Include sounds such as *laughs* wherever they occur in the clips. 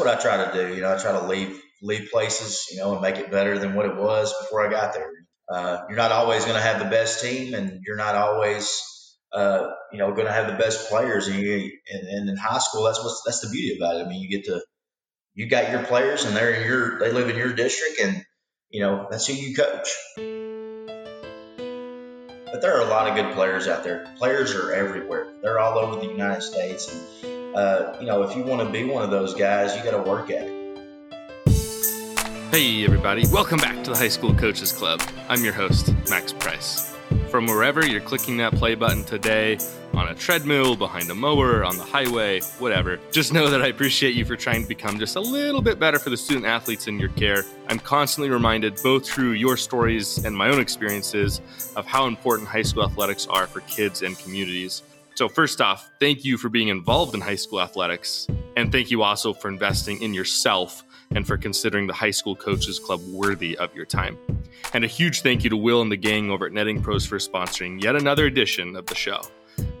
what I try to do. You know, I try to leave leave places, you know, and make it better than what it was before I got there. Uh, you're not always going to have the best team, and you're not always, uh, you know, going to have the best players. And, you, and, and in high school, that's what's that's the beauty about it. I mean, you get to you got your players, and they're in your they live in your district, and you know that's who you coach. But there are a lot of good players out there. Players are everywhere. They're all over the United States, and uh, you know if you want to be one of those guys, you got to work at it. Hey, everybody, welcome back to the High School Coaches Club. I'm your host, Max Price. From wherever you're clicking that play button today, on a treadmill, behind a mower, on the highway, whatever, just know that I appreciate you for trying to become just a little bit better for the student athletes in your care. I'm constantly reminded, both through your stories and my own experiences, of how important high school athletics are for kids and communities. So, first off, thank you for being involved in high school athletics. And thank you also for investing in yourself and for considering the High School Coaches Club worthy of your time. And a huge thank you to Will and the gang over at Netting Pros for sponsoring yet another edition of the show.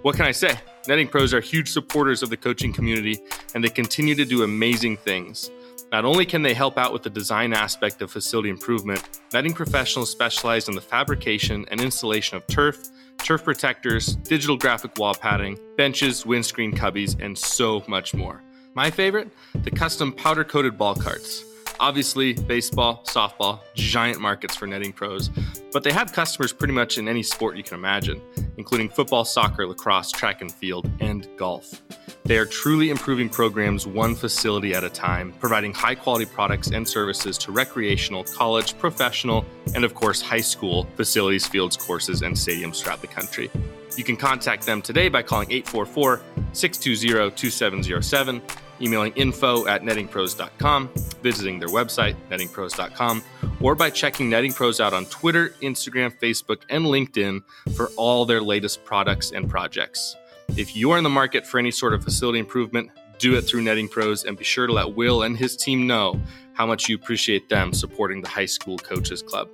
What can I say? Netting Pros are huge supporters of the coaching community and they continue to do amazing things. Not only can they help out with the design aspect of facility improvement, netting professionals specialize in the fabrication and installation of turf, turf protectors, digital graphic wall padding, benches, windscreen cubbies, and so much more. My favorite? The custom powder coated ball carts. Obviously, baseball, softball, giant markets for netting pros, but they have customers pretty much in any sport you can imagine, including football, soccer, lacrosse, track and field, and golf. They are truly improving programs one facility at a time, providing high quality products and services to recreational, college, professional, and of course, high school facilities, fields, courses, and stadiums throughout the country. You can contact them today by calling 844 620 2707, emailing info at nettingpros.com, visiting their website, nettingpros.com, or by checking Netting Pros out on Twitter, Instagram, Facebook, and LinkedIn for all their latest products and projects. If you are in the market for any sort of facility improvement, do it through Netting Pros and be sure to let Will and his team know how much you appreciate them supporting the High School Coaches Club.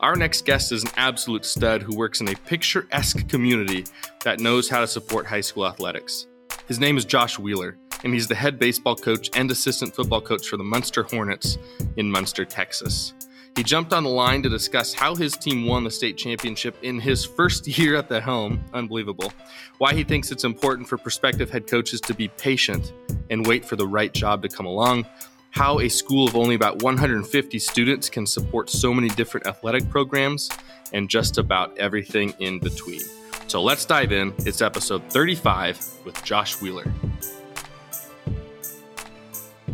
Our next guest is an absolute stud who works in a picturesque community that knows how to support high school athletics. His name is Josh Wheeler, and he's the head baseball coach and assistant football coach for the Muenster Hornets in Muenster, Texas. He jumped on the line to discuss how his team won the state championship in his first *laughs* year at the helm. Unbelievable. Why he thinks it's important for prospective head coaches to be patient and wait for the right job to come along how a school of only about 150 students can support so many different athletic programs, and just about everything in between. So let's dive in. It's episode 35 with Josh Wheeler.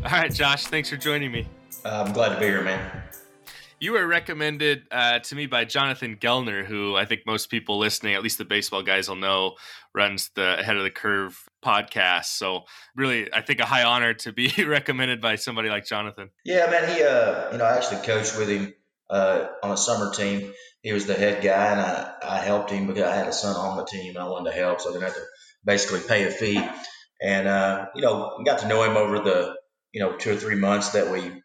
All right, Josh, thanks for joining me. Uh, I'm glad to be here, man. You were recommended uh, to me by Jonathan Gellner, who I think most people listening, at least the baseball guys, will know, runs the Ahead of the Curve podcast. So, really, I think a high honor to be *laughs* recommended by somebody like Jonathan. Yeah, man. He, uh, you know, I actually coached with him uh, on a summer team. He was the head guy, and I, I helped him because I had a son on the team. I wanted to help, so I didn't have to basically pay a fee. And uh, you know, got to know him over the you know two or three months that we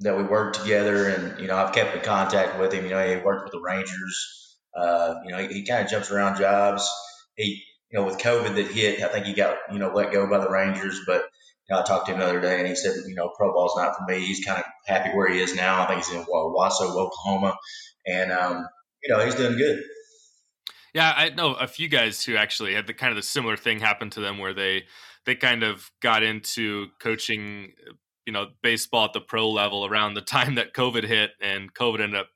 that we worked together, and you know I've kept in contact with him. You know he worked with the Rangers. Uh, you know he, he kind of jumps around jobs. He you know with COVID that hit, I think he got you know let go by the Rangers. But you know, I talked to him the other day, and he said you know pro ball's not for me. He's kind of happy where he is now. I think he's in Waso, Oklahoma, and um, you know he's doing good. Yeah, I know a few guys who actually had the kind of the similar thing happen to them where they they kind of got into coaching you know baseball at the pro level around the time that COVID hit, and COVID ended up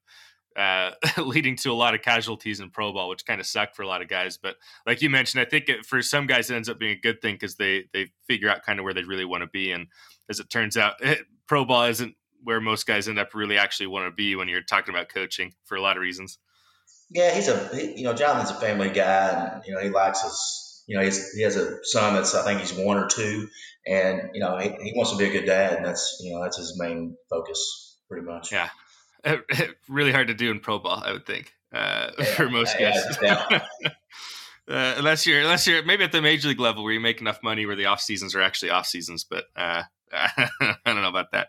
uh, *laughs* leading to a lot of casualties in pro ball, which kind of sucked for a lot of guys. But like you mentioned, I think it, for some guys it ends up being a good thing because they they figure out kind of where they really want to be. And as it turns out, it, *laughs* pro ball isn't where most guys end up really actually want to be when you're talking about coaching for a lot of reasons. Yeah, he's a he, you know Jonathan's a family guy, and you know he likes his you know, he has a son that's I think he's one or two, and you know he, he wants to be a good dad, and that's you know that's his main focus pretty much. Yeah, really hard to do in pro ball, I would think, uh, yeah, for most guys. Yeah, *laughs* uh, unless you're unless you're maybe at the major league level where you make enough money where the off seasons are actually off seasons, but uh, *laughs* I don't know about that.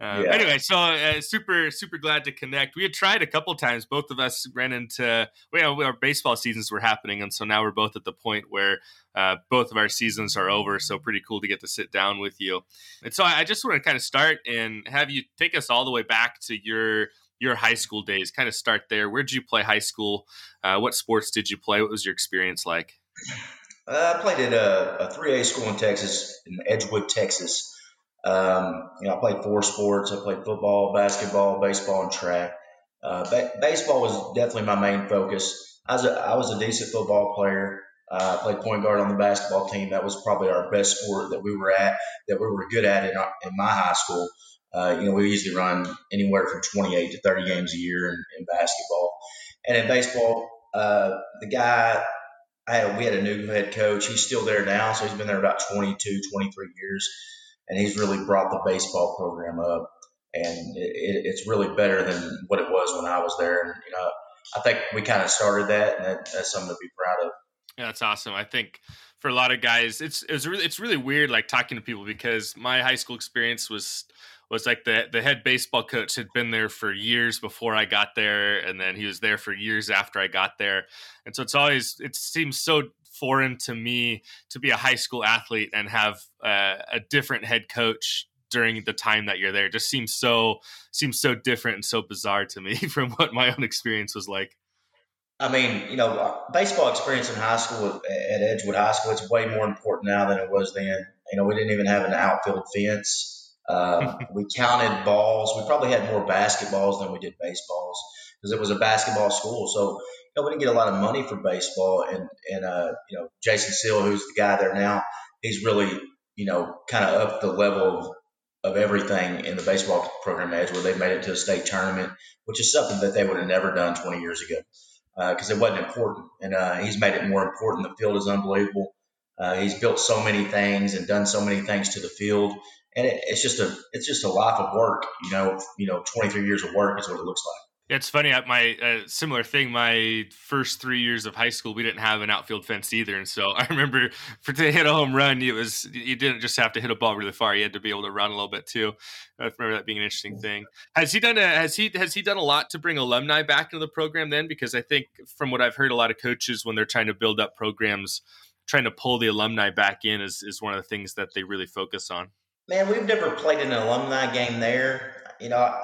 Uh, yeah. Anyway, so uh, super super glad to connect. We had tried a couple times. Both of us ran into well, our baseball seasons were happening, and so now we're both at the point where uh, both of our seasons are over. So pretty cool to get to sit down with you. And so I, I just want to kind of start and have you take us all the way back to your your high school days. Kind of start there. Where did you play high school? Uh, what sports did you play? What was your experience like? Uh, I played at a, a 3A school in Texas, in Edgewood, Texas. Um, you know, I played four sports. I played football, basketball, baseball, and track. Uh, ba- baseball was definitely my main focus. I was a, I was a decent football player. Uh, I played point guard on the basketball team. That was probably our best sport that we were at, that we were good at in, our, in my high school. Uh, you know, we usually run anywhere from 28 to 30 games a year in, in basketball. And in baseball, uh, the guy I had, we had a new head coach. He's still there now, so he's been there about 22, 23 years, and he's really brought the baseball program up, and it, it's really better than what it was when I was there. And you know, I think we kind of started that, and that, that's something to be proud of. Yeah, that's awesome. I think for a lot of guys, it's it's really it's really weird like talking to people because my high school experience was was like the the head baseball coach had been there for years before I got there, and then he was there for years after I got there, and so it's always it seems so foreign to me to be a high school athlete and have uh, a different head coach during the time that you're there. It just seems so seems so different and so bizarre to me *laughs* from what my own experience was like. I mean, you know, baseball experience in high school at Edgewood High School, it's way more important now than it was then. You know, we didn't even have an outfield fence. Um, *laughs* we counted balls. We probably had more basketballs than we did baseballs because it was a basketball school. So know, we didn't get a lot of money for baseball. And and uh, you know, Jason Seal, who's the guy there now, he's really you know kind of up the level of of everything in the baseball program edge where they've made it to a state tournament, which is something that they would have never done 20 years ago because uh, it wasn't important. And uh, he's made it more important. The field is unbelievable. Uh, he's built so many things and done so many things to the field and it, it's just a it's just a life of work. You know, you know, 23 years of work is what it looks like. It's funny. My uh, similar thing. My first three years of high school, we didn't have an outfield fence either, and so *laughs* I remember for to hit a home run, it was you didn't just have to hit a ball really far; you had to be able to run a little bit too. I remember that being an interesting thing. Has he done a has he has he done a lot to bring alumni back into the program then? Because I think from what I've heard, a lot of coaches when they're trying to build up programs, trying to pull the alumni back in is is one of the things that they really focus on. Man, we've never played an alumni game there. You know,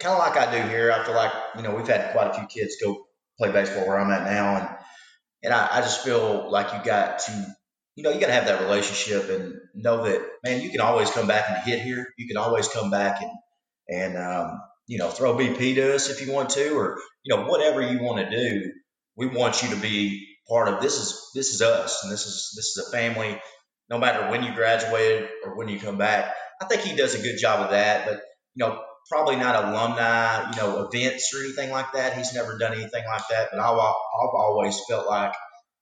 kind of like I do here. I feel like you know we've had quite a few kids go play baseball where I'm at now, and and I, I just feel like you got to, you know, you got to have that relationship and know that man, you can always come back and hit here. You can always come back and and um, you know throw BP to us if you want to, or you know whatever you want to do. We want you to be part of this. Is this is us, and this is this is a family no matter when you graduated or when you come back. I think he does a good job of that, but you know, probably not alumni, you know, events or anything like that. He's never done anything like that, but I've, I've always felt like,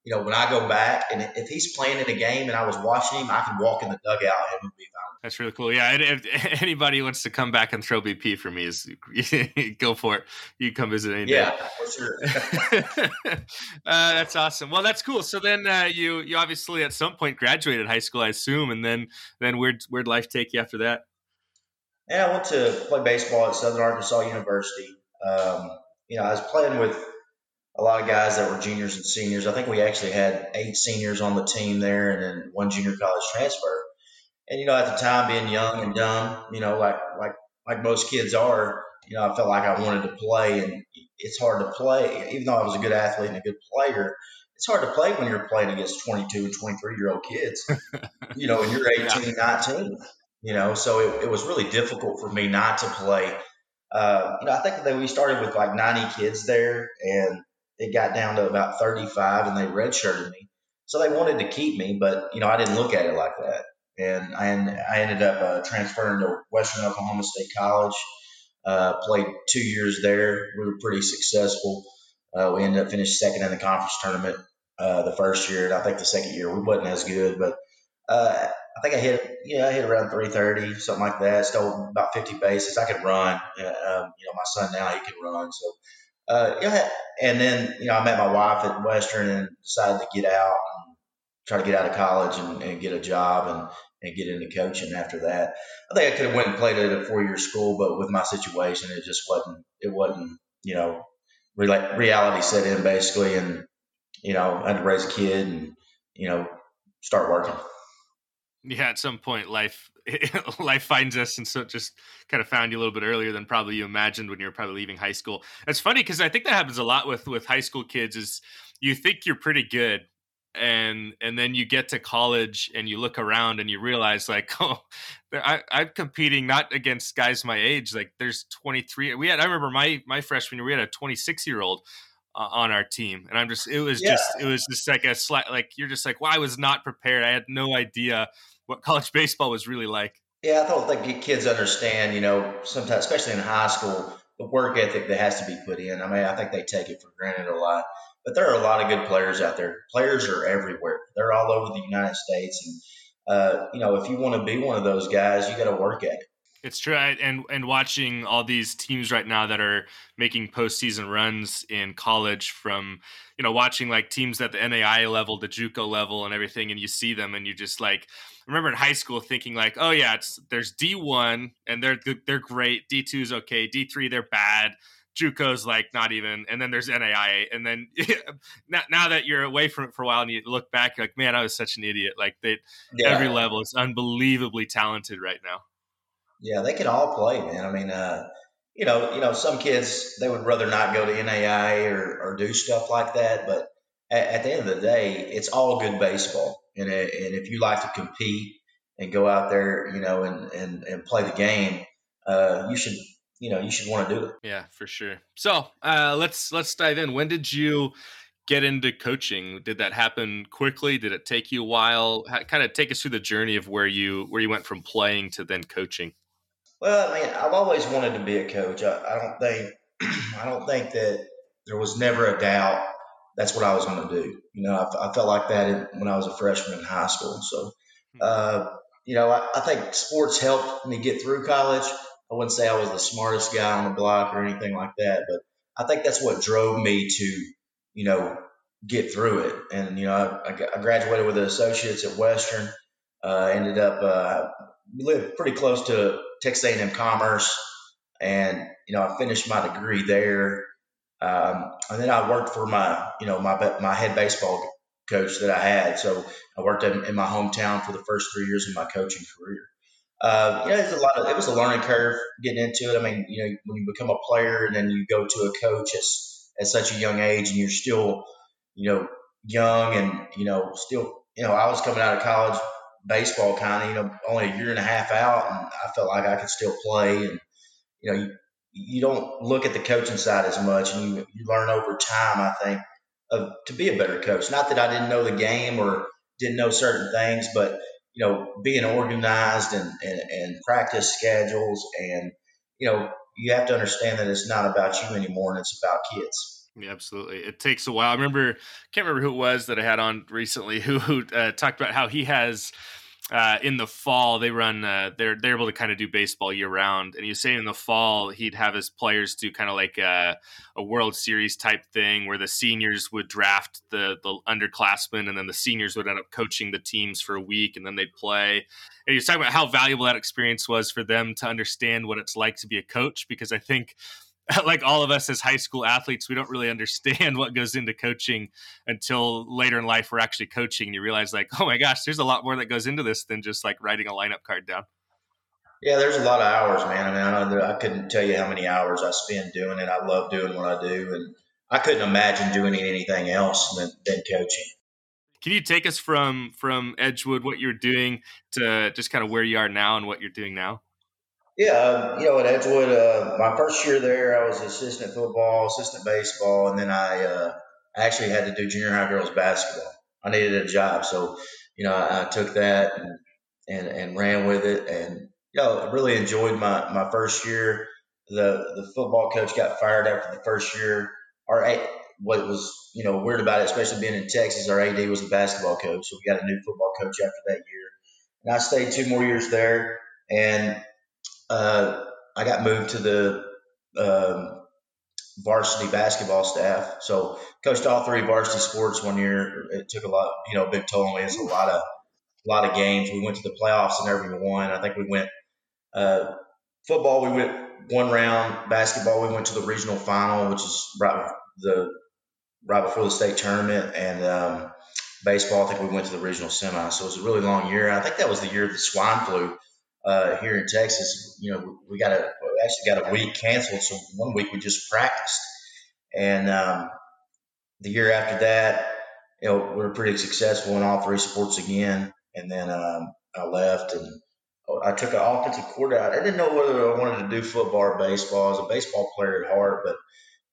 you know, when I go back and if he's playing in a game and I was watching him, I can walk in the dugout and be fine. That's really cool. Yeah, if *laughs* anybody wants to come back and throw BP for me, is *laughs* go for it. You come visit any yeah, day. Yeah, for sure. *laughs* uh, that's awesome. Well, that's cool. So then uh, you you obviously at some point graduated high school, I assume, and then then where'd where'd life take you after that? Yeah, I went to play baseball at Southern Arkansas University. Um, you know, I was playing with a lot of guys that were juniors and seniors. I think we actually had eight seniors on the team there, and then one junior college transfer. And you know, at the time, being young and dumb, you know, like like like most kids are, you know, I felt like I wanted to play, and it's hard to play. Even though I was a good athlete and a good player, it's hard to play when you're playing against 22 and 23 year old kids. *laughs* you know, and you're 18, yeah. 19. You know, so it, it was really difficult for me not to play. Uh, you know, I think that we started with like 90 kids there, and it got down to about 35, and they redshirted me. So they wanted to keep me, but you know, I didn't look at it like that and I, I ended up uh, transferring to Western Oklahoma State College. Uh, played two years there. We were pretty successful. Uh, we ended up finishing second in the conference tournament uh, the first year, and I think the second year we wasn't as good, but uh, I think I hit yeah I hit around 330 something like that. Stole about 50 bases. I could run. Um, you know my son now he can run. So uh, yeah, and then you know I met my wife at Western and decided to get out and try to get out of college and, and get a job. And, and get into coaching after that. I think I could have went and played at a four year school, but with my situation, it just wasn't. It wasn't. You know, reality set in basically, and you know, I had to raise a kid and you know start working. Yeah, at some point, life *laughs* life finds us, and so it just kind of found you a little bit earlier than probably you imagined when you were probably leaving high school. It's funny because I think that happens a lot with with high school kids. Is you think you're pretty good, and and then you get to college and you look around and you realize like *laughs* oh I, i'm competing not against guys my age like there's 23 we had i remember my my freshman year we had a 26 year old uh, on our team and i'm just it was yeah. just it was just like a slight like you're just like well i was not prepared i had no idea what college *laughs* baseball was really like yeah i don't think kids understand you know sometimes especially in high school the work ethic that has to be put in i mean i think they take it for granted a lot but there are a lot of good players out there. Players are everywhere. They're all over the United States, and uh, you know, if you want to be one of those guys, you got to work at it. It's true, and and watching all these teams right now that are making postseason runs in college, from you know watching like teams at the NAI level, the JUCO level, and everything, and you see them, and you just like I remember in high school thinking like, oh yeah, it's there's D one and they're they're great, D two is okay, D three they're bad, JUCO's like not even, and then there's NAIA, and then *laughs* now, now that you're away from it for a while and you look back, you're like, man, I was such an idiot. Like they, yeah. every level is unbelievably talented right now. Yeah, they can all play, man. I mean, uh, you know, you know, some kids they would rather not go to NAI or, or do stuff like that, but at, at, the end of the day, it's all good baseball, and and if you like to compete and go out there, you know, and and, and play the game, uh, you should you know you should want to do it. Yeah, for sure. So uh, let's let's dive in. When did you get into coaching? Did that happen quickly? Did it take you a while? How, kind of take us through the journey of where you where you went from playing to then coaching. Well, I mean, I've always wanted to be a coach. I, I don't think *clears throat* I don't think that there was never a doubt that's what I was going to do. You know, I, I felt like that when I was a freshman in high school. So, hmm. uh, you know, I, I, think sports helped me get through college. I wouldn't say I was the smartest guy on the block or anything like that, but I think that's what drove me to, you know, get through it. And you know, I, I graduated with an associates at Western. Uh, ended up uh, lived pretty close to Texas A&M Commerce, and you know, I finished my degree there. Um, and then I worked for my, you know, my my head baseball coach that I had. So I worked in, in my hometown for the first three years of my coaching career uh, you know, it's a lot of, it was a learning curve getting into it. I mean, you know, when you become a player and then you go to a coach at, at such a young age and you're still, you know, young and, you know, still, you know, I was coming out of college baseball kind of, you know, only a year and a half out and I felt like I could still play and, you know, you, you don't look at the coaching side as much and you, you learn over time, I think, of, to be a better coach. Not that I didn't know the game or didn't know certain things, but you know, being organized and, and, and practice schedules and, you know, you have to understand that it's not about you anymore and it's about kids. Yeah, absolutely. It takes a while. I remember, can't remember who it was that I had on recently *laughs* who, who uh, talked about how he has uh, in the fall they run uh, they're they're able to kind of do baseball year round and he was saying in the fall he'd have his players do kind of like a, a, world series type thing where the seniors would draft the the underclassmen and then the seniors would end up coaching the teams for a week and then they'd play and he was talking about how valuable that experience was for them to understand what it's like to be a coach because i think *laughs* like all of us as high school athletes, we don't really understand *laughs* what goes into coaching until later in life we're actually coaching. And you realize, like, oh my gosh, there's a lot more that goes into this than just like writing a lineup card down. Yeah, there's a lot of hours, man. I mean, I, I couldn't tell you how many hours I spend doing it. I love doing what I do, and I couldn't imagine doing anything else than, than coaching. Can you take us from from Edgewood, what you're doing, to just kind of where you are now and what you're doing now? Yeah, um, you know, at Edgewood, uh, my first year there, I was assistant football, assistant baseball, and then I uh, actually had to do junior high girls basketball. I needed a job, so you know, I, I took that and, and and ran with it, and you know, I really enjoyed my my first year. The the football coach got fired after the first year. Our what was you know weird about it, especially being in Texas, our AD was a basketball coach, so we got a new football coach after that year. And I stayed two more years there, and uh, I got moved to the um, varsity basketball staff. So coached all three varsity sports one year. It took a lot, you know, big toll on me. It's a lot of a lot of games. We went to the playoffs and every won. I think we went uh, football. We went one round. Basketball. We went to the regional final, which is right the right before the state tournament, and um, baseball. I think we went to the regional semi. So it was a really long year. I think that was the year of the swine flu uh, here in Texas. You know, we got a we actually got a week canceled. So one week we just practiced, and um, the year after that, you know, we were pretty successful in all three sports again. And then um, I left and I took an offensive coordinator. I didn't know whether I wanted to do football or baseball. I was a baseball player at heart, but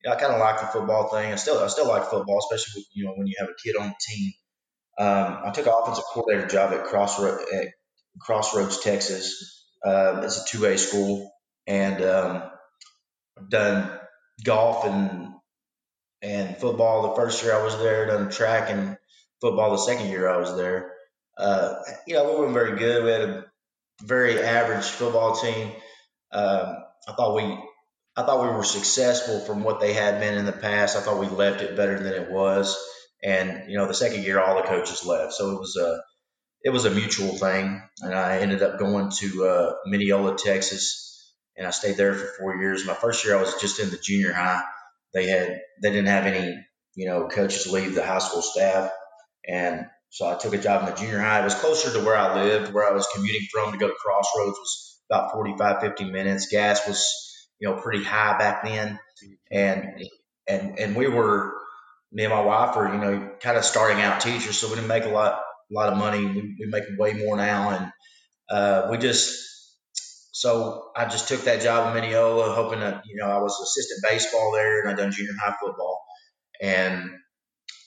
you know, I kind of like the football thing. I still I still like football, especially with, you know when you have a kid on the team. Um, I took an offensive coordinator job at Crossroads, at Crossroads, Texas. Um, it's a two A school, and um, done golf and and football the first year I was there. Done track and football the second year I was there. Uh, you know, we weren't very good. We had a very average football team. Um, I thought we, I thought we were successful from what they had been in the past. I thought we left it better than it was. And you know, the second year, all the coaches left, so it was a, it was a mutual thing. And I ended up going to uh, Mineola, Texas, and I stayed there for four years. My first year, I was just in the junior high. They had, they didn't have any, you know, coaches leave the high school staff, and so I took a job in the junior high. It was closer to where I lived, where I was commuting from to go to Crossroads was about 45, 50 minutes. Gas was, you know, pretty high back then. And, and, and we were, me and my wife were you know, kind of starting out teachers. So we didn't make a lot, a lot of money. We, we make way more now. And, uh, we just, so I just took that job in Mineola, hoping that, you know, I was assistant baseball there and I done junior high football. And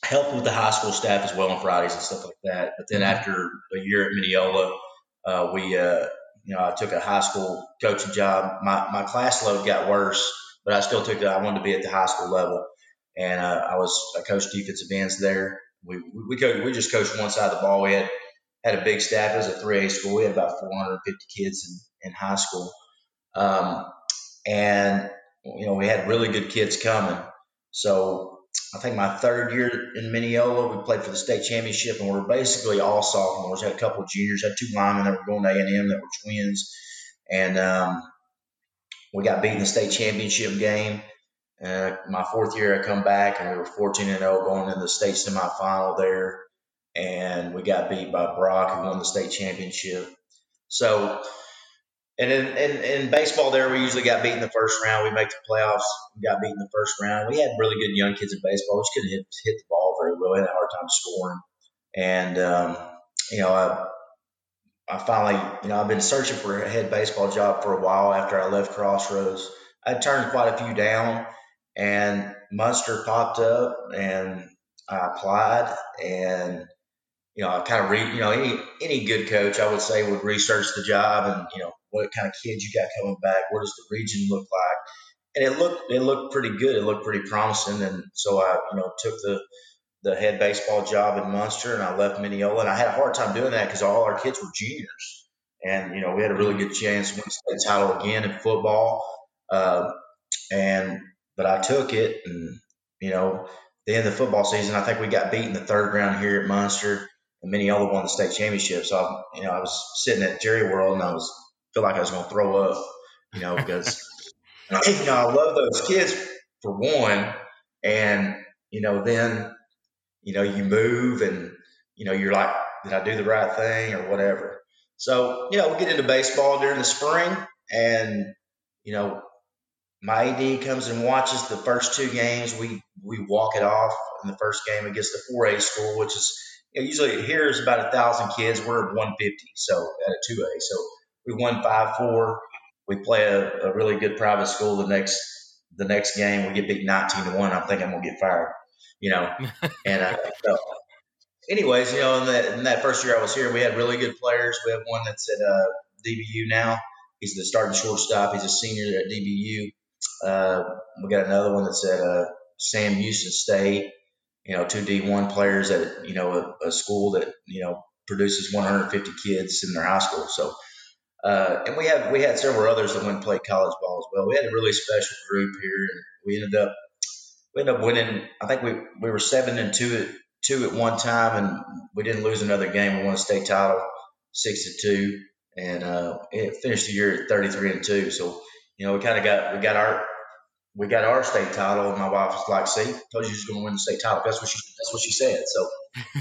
helped with the high school staff as well on Fridays and stuff like that. But then mm-hmm. after a year at Mineola, uh, we, uh, you know, I took a high school coaching job. My, my class load got worse, but I still took it. I wanted to be at the high school level. And uh, I was, I coached defensive ends there. We, we, coached, we just coached one side of the ball. We had, had a big staff. It was a 3A school. We had about 450 kids in, in high school. Um, and, you know, we had really good kids coming. So I think my third year in Mineola, we played for the state championship, and we are basically all sophomores. Had a couple of juniors, had two linemen that were going to A and M that were twins, and um, we got beat in the state championship game. Uh, my fourth year, I come back, and we were 14 and 0 going into the state semifinal there, and we got beat by Brock, who won the state championship. So and in, in, in, baseball, there we usually got beat in the first round. We make the playoffs. Got beat in the first round. We had really good young kids in baseball. Just couldn't hit, hit the ball very well. We had a hard time scoring. And um, you know, I I finally, you know, I've been searching for a head baseball job for a while after I left Crossroads. I turned quite a few down, and Muenster popped up, and I applied, and you know, I kind of read, you know, any any good coach I would say would research the job and you know what kind of kids you got coming back, what does the region look like, and it looked it looked pretty good, it looked pretty promising, and so I you know took the the head baseball job in Muenster and I left Mineola, and I had a hard time doing that because all our kids were juniors, and you know we had a really good chance to win the state title again in football, uh, and but I took it, and you know the end of the football season, I think we got beat in the third round here at Muenster and Mineola won the state championship. So, I, you know, I was sitting at Jerry World and I was feel like I was going to throw up, you know, because *laughs* you know I love those kids for one, and you know then you know you move and you know you're like, did I do the right thing or whatever? So you know we get into baseball during the spring, and you know my AD comes and watches the first two games. We we walk it off in the first game against the 4A school, which is usually here is about a thousand kids. We're at 150, so at a 2A. So we won five four. We play a, a, really good private school the next the next game. We get beat 19 to one. I'm thinking I'm gonna get fired, you know. *laughs* and uh, so, anyways, you know, in that, in that first year I was here, we had really good players. We have one that's at uh, DBU now. He's the starting shortstop. He's a senior at DBU. Uh, we got another one that's at uh, Sam Houston State you know, two D1 players at, you know, a, a, school that, you know, produces 150 kids in their high school. So, uh, and we had, we had several others that went and played college ball as well. We had a really special group here and we ended up, we ended up winning. I think we, we were seven and two at two at one time and we didn't lose another game. We won a state title. six to two, and uh, it finished the year at 33 and two. So you know we kind of got we got our we got our state title, and my wife was like, "See, told you she was going to win the state title." That's what she that's what she said. So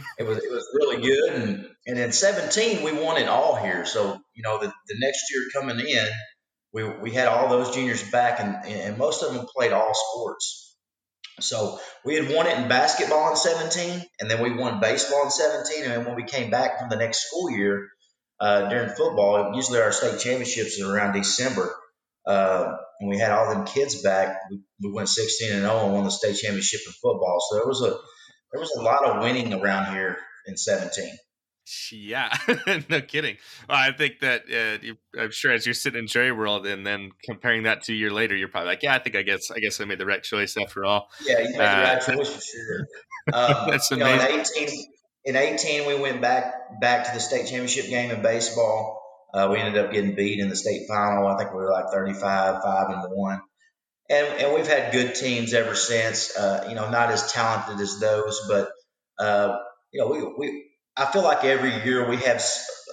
*laughs* it was it was really good, and and in 17 we won it all here. So you know the, the next year coming in, we we had all those juniors back, and and most of them played all sports. So we had won it in basketball in 17, and then we won baseball in 17, and then when we came back from the next school year uh, during football, usually our state championships are around December uh, and we had all them kids back. We, we went 16 and 0 and won the state championship in football. So there was a there was a lot of winning around here in 17. Yeah, *laughs* no kidding. Well, I think that uh, you, I'm sure as you're sitting in Jerry World and then comparing that to a year later, you're probably like, yeah, I think I guess I guess I made the right choice after all. Yeah, you made uh, the right choice for sure. *laughs* Um, that's amazing. Know, in 18, in 18, we went back back to the state championship game in baseball. Uh, we ended up getting beat in the state final. I think we were like 35, 5 and 1. And, and we've had good teams ever since. Uh, you know, not as talented as those, but, uh, you know, we, we, I feel like every year we have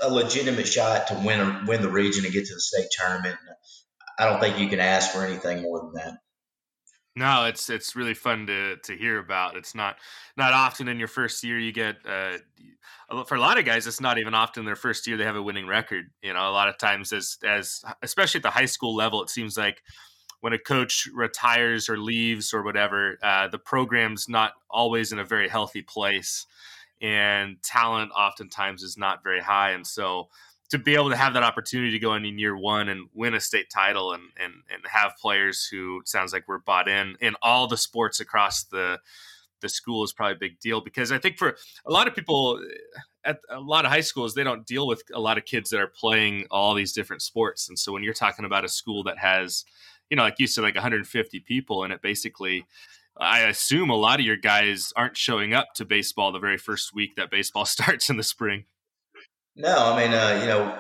a legitimate shot to win, win the region and get to the state tournament. I don't think you can ask for anything more than that. No, it's it's really fun to to hear about. It's not not often in your first year you get uh, for a lot of guys. It's not even often their first year they have a winning record. You know, a lot of times as as especially at the high school level, it seems like when a coach retires or leaves or whatever, uh, the program's not always in a very healthy place, and talent oftentimes is not very high, and so to be able to have that opportunity to go in year one and win a state title and and and have players who sounds like we're bought in in all the sports across the the school is probably a big deal because I think for a lot of people eh, at a lot of high schools they don't deal with a lot of kids that are playing all these different sports and so when you're talking about a school that has you know like you said like 150 people and it basically I assume a lot of your guys aren't showing up to baseball the very first week that baseball *laughs* starts in the spring. No, I mean, uh, you know,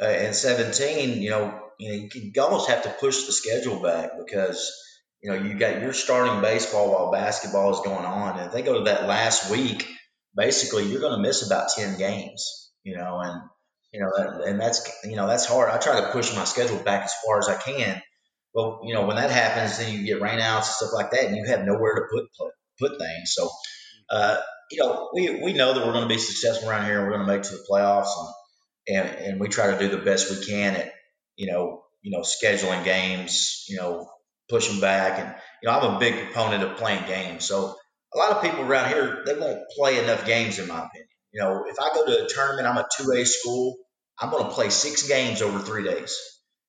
uh, in 17, you know, you know, you, almost have to push the schedule back because you know you got you're starting baseball while basketball is going on, and if they go to that last week, basically you're going to miss about 10 games, you know, and you know, and that's you know that's hard. I try to push my schedule back as far as I can. But you know, when that happens, then you get rainouts and stuff like that, and you have nowhere to put put, put things. So uh, you know, we, we know that we're going to be successful around here and we're going to make to the playoffs and, and, and we try to do the best we can at, you know, you know, scheduling games, you know, push them back. And, you know, I'm a big proponent of playing games. So a lot of people around here, they won't play enough games in my opinion. You know, if I go to a tournament, I'm a 2A school, I'm going to play six games over three days.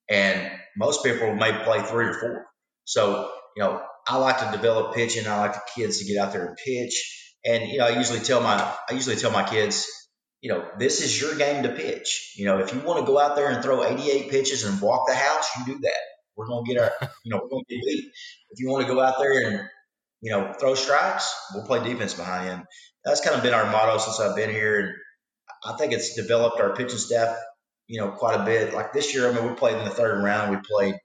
And most people may play three or four. So, you know, I like to develop pitching. I like the kids to get out there and pitch. And you know, I usually tell my I usually tell my kids, you know, this is your game to pitch. You know, if you want to go out there and throw 88 pitches and walk the house, you do that. We're gonna get our, *laughs* you know, we're gonna get beat. If you want to go out there and you know throw strikes, we'll play defense behind you. And that's kind of been our motto since I've been here, and I think it's developed our pitching staff, you know, quite a bit. Like this year, I mean, we played in the third round. We played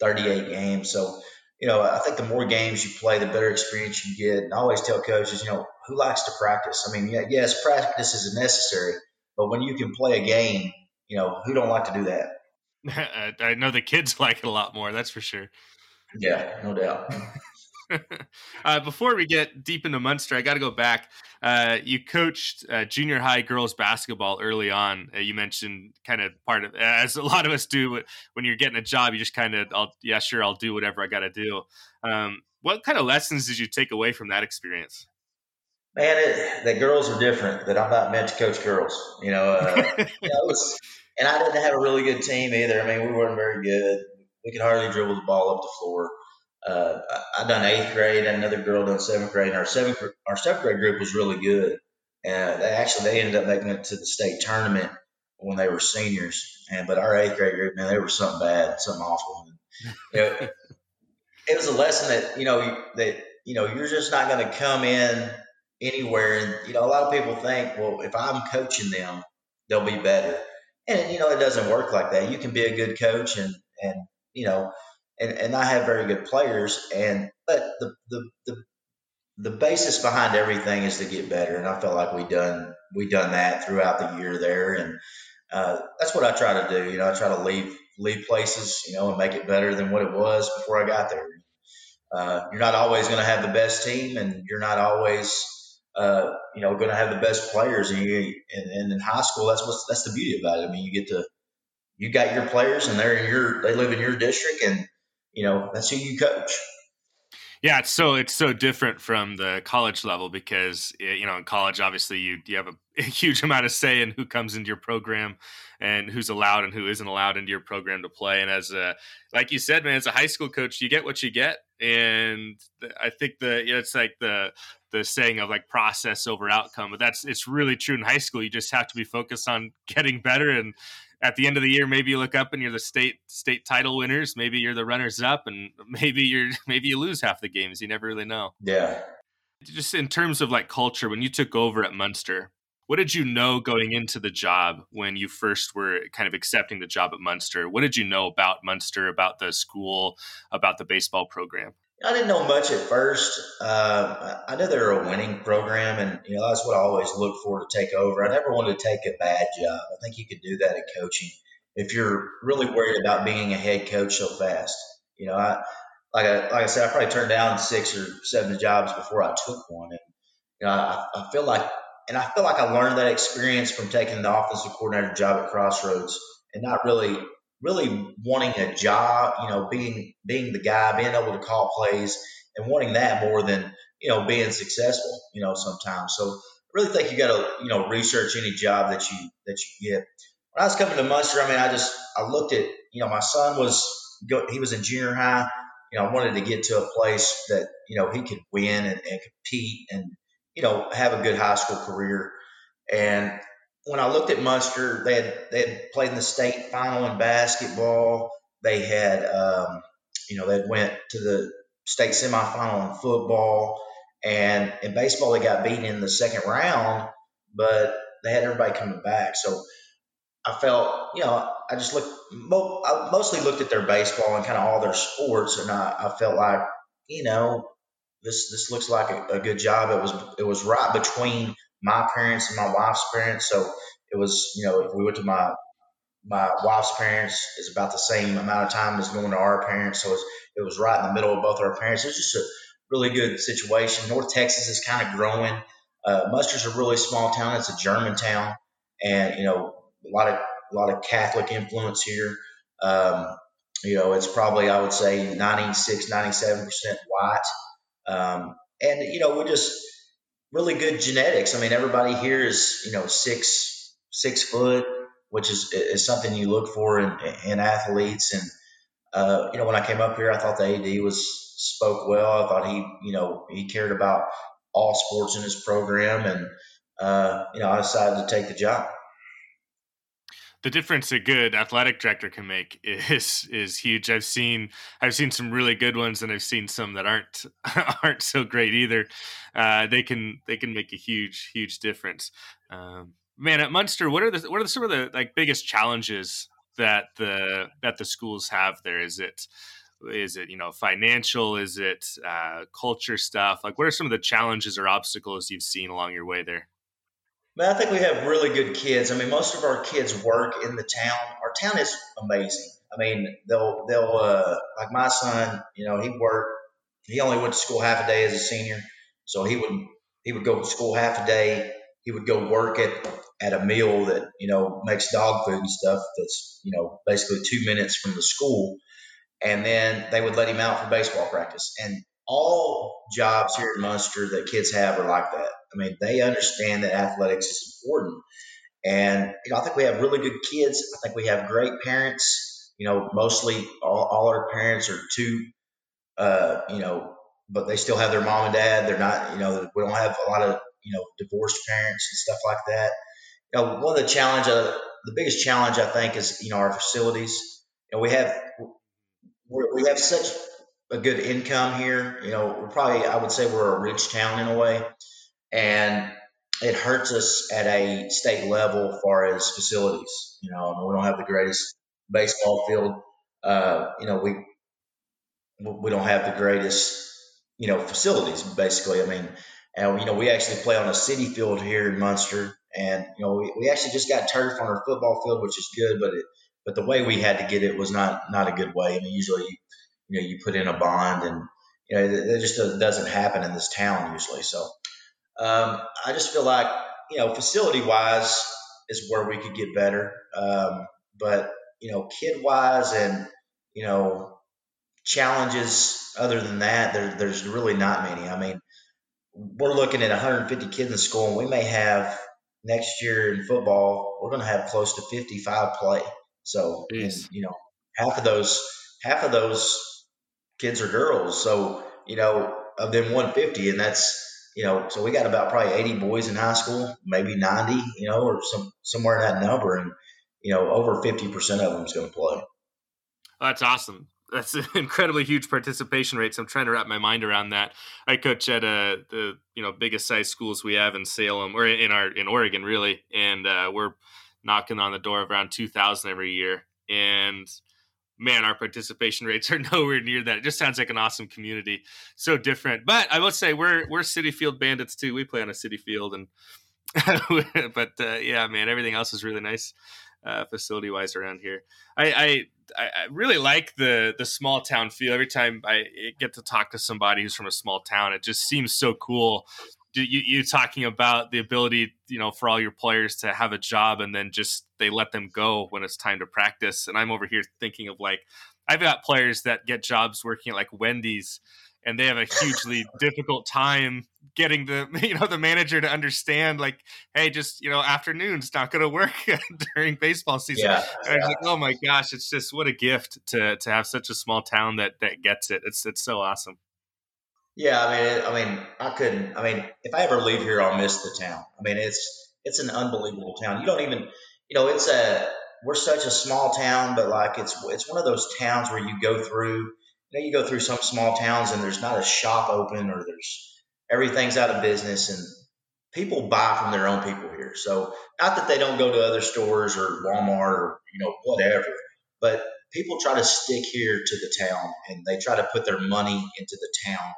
38 games, so you know, I think the more games you play, the better experience you get. And I always tell coaches, you know, who likes to practice? I mean, yes, practice is necessary, but when you can play a game, you know, who don't like to do that? *laughs* I know the kids *laughs* like it a lot more. That's for sure. Yeah, no doubt. *laughs* *laughs* uh, before we get deep into Muenster, I got to go back. Uh, you coached uh, junior high girls basketball early on. Uh, you mentioned kind of part of as a lot of us do when you're getting a job. You just kind of, I'll yeah, sure, I'll do whatever I got to do. Um, what kind of lessons did you take away from that experience? Man, it, the girls are different. That I'm not meant to coach girls. You know, uh, *laughs* you know was, and I didn't have a really good team either. I mean, we weren't very good. We could hardly dribble the ball up the floor uh, I done eighth grade, and another girl done seventh grade. And our seventh our seventh grade group was really good, and they actually they ended up making it to the state tournament when they were seniors. And but our eighth grade group, man, they were something bad, something awful. And, you know, it, *laughs* it was a lesson that you know that you know you're just not going to come in anywhere. And you know, a lot of people think, well, if I'm coaching them, they'll be better. And you know, it doesn't work like that. You can be a good coach and and you know and, and I have very good players. And but the, the the the basis behind everything is to get better, and I felt like we done we done that throughout the year there. And uh, that's what I try to do. You know, I try to leave leave places, you know, and make it better than what it was before I got there. Uh, you're not always going to have the best team, and you're not always, uh, you know, going to have the best players. And, you, and, and in high school, that's what's that's the beauty about it. I mean, you get to you got your players, and they're in your they live in your district, and you know that's who you coach. Yeah, it's so it's so different from the college level because you know in college obviously you you have a, *laughs* a, huge amount of say in who comes into your program and who's allowed and who isn't allowed into your program to play. And as a like you said, man, as a high school coach, you get what you get. And I think the you know, it's like the the saying of like process over outcome, but that's it's really true in high school. You just have to be focused on *laughs* getting better and at the end of the year, maybe you look up and you're the state state title winners. Maybe you're the runners up, and *laughs* maybe you're maybe you lose half the games. You never really know. Yeah. Just in terms of like culture, when you took over at Muenster, what did you know going into the job when you first were kind of accepting the job at Muenster? What did you know about Muenster, about the school, about the baseball program? I didn't know much at first. Uh, I knew they were a winning program, and you know that's what I always looked for to take over. I never wanted to take a bad job. I think you could do that in coaching if you're really worried about being a head coach so fast. You know, I like I like I said, I probably turned down six or seven jobs before I took one, and you know I, I feel like and I feel like I learned that experience from taking the offensive coordinator job at Crossroads and not really really wanting a job, you know, being being the guy, being able to call plays, and wanting that more than you know being successful. You know, sometimes. So I really think you got to you know research any job that you that you get. When I was coming to Muenster, I mean, I just I looked at you know my son was he was in junior high. You know, I wanted to get to a place that you know he could win and, and compete and you know have a good high school career. And when I looked at Muenster, they had they had played in the state final in basketball. They had um, you know they went to the state semifinal in football, and in baseball they got beaten in the second round, but they had everybody coming back. So I felt you know I just looked I mostly looked at their baseball and kind of all their sports, and I, I felt like you know this this looks like a, a good job. It was it was right between my parents and my wife's parents. So it was, you know, if we went to my my wife's parents, is about the same amount of time as going to our parents. So it was, it was right in the middle of both our parents. It was just a really good situation. North Texas is kind of growing. Uh, Muenster's a really small town. It's a German town, and you know, a lot of a lot of Catholic influence here. Um, you know, it's probably I would say 96, 97 percent white. Um, and you know, we just really good genetics. I mean, everybody here is you know six six foot, which is is something you look for in, in athletes. And uh, you know, when I came up here, I thought the AD was spoke well. I thought he you know he cared about all sports in his program, and uh, you know, I decided to take the job the difference a good athletic director can make *laughs* is is huge. I've seen I've seen some really good ones, and I've seen some that aren't *laughs* aren't so great either. Uh, they can they can make a huge huge difference. Um, man, at Muenster, what are the what are some of the like biggest challenges that the that the schools have there? Is it is it you know financial? Is it uh, culture stuff? Like, what are some of the challenges or obstacles you've seen along your way there? Man, I think we have really good kids. I mean, most of our kids work in the town. Our town is amazing. I mean, they'll they'll uh, like my son. You know, he worked. He only went to school half a day as a senior, so he would he would go to school half a day. He would go work at at a mill that you know makes dog food and stuff. That's you know basically two minutes from the school, and then they would let him out for baseball practice. And all jobs here in Muenster that kids have are like that. I mean, they understand that athletics is important. And, you know, I think we have really good kids. I think we have great parents. You know, mostly all, all our parents are two, uh, you know, but they still have their mom and dad. They're not, you know, we don't have a lot of, you know, divorced parents and stuff like that. You know, one of the challenge, uh, the biggest challenge I think is, you know, our facilities. You know, we have, we have such a good income here. You know, we're probably, I would say we're a rich town in a way and it hurts us at a state level as far as facilities. You know, we don't have the greatest baseball field. Uh, you know, we we don't have the greatest you know facilities. Basically, I mean, and you know we actually play on a city field here in Muenster, And you know, we, we actually just got turf on our football field, which is good, but it, but the way we had to get it was not not a good way. I mean, usually you, you know you put in a bond, and you know it, just doesn't happen in this town usually. So um, I just feel like you know facility wise is where we could get better, um, but you know kid wise and you know challenges other than that, there, there's really not many. I mean, we're looking at 150 kids in school, and we may have next year in football, we're going to have close to 55 play. So, and, you know, half of those half of those kids are girls. So, you know, of them 150, and that's you know, so we got about probably 80 boys in high school, maybe 90, you know, or some somewhere in that number, and you know, over 50 percent of them is going to play. That's awesome that's an incredibly huge participation rate. So I'm trying to wrap my mind around that. I coach at uh, the you know biggest size schools we have in Salem or in our in Oregon really, and uh, we're knocking on the door of around 2,000 every year. And man, our participation rates are *laughs* nowhere near that. It just sounds like an awesome community, so different. But I will say we're we're Citi Field bandits too. We play on a city field, and *laughs* but uh, yeah, man, everything else is really nice uh, facility wise around here. I, I, I really like the the small town feel. Every time I get to talk to somebody who's from a small town, it just seems so cool. You, you talking about the ability, you know, for all your players to have a job and then just they let them go when it's time to practice. And I'm over here thinking of like, I've got players that get jobs working at like Wendy's and they have a hugely *laughs* difficult time getting the *laughs* you know the manager to understand like hey just you know afternoons not going to work *laughs* during baseball season yeah, and yeah. like oh my gosh it's just what a gift to to have such a small town that that gets it it's it's so awesome yeah i mean i mean i couldn't i mean if i ever leave here i'll miss the town i mean it's it's an unbelievable town you don't even you know it's a we're such a small town but like it's it's one of those towns where you go through you know, you go through some small towns and there's not a shop open or there's everything's out of business and people buy from their own people here. So not that they don't go to other stores or Walmart or you know whatever, but people try to stick here to the town and they try to put their money into the town.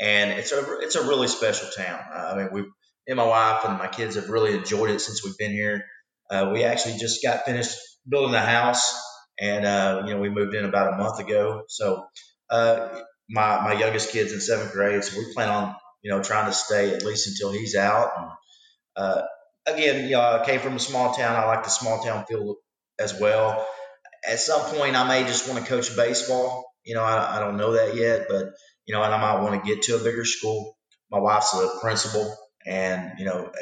And it's a it's a really special town. Uh, I mean, we and my wife and my kids have really enjoyed it since we've been here. Uh, we actually just got finished building the house, and uh, you know we moved in about a month ago. So uh, my my youngest kid's in seventh grade, so we plan on you know trying to stay at least until he's out. And uh, again, you know, I came from a small town. I like the small town feel as well. At some point, I may just want to coach baseball. You know, I, I don't know that yet, but you know, and I might want to get to a bigger school. My wife's a principal, and you know,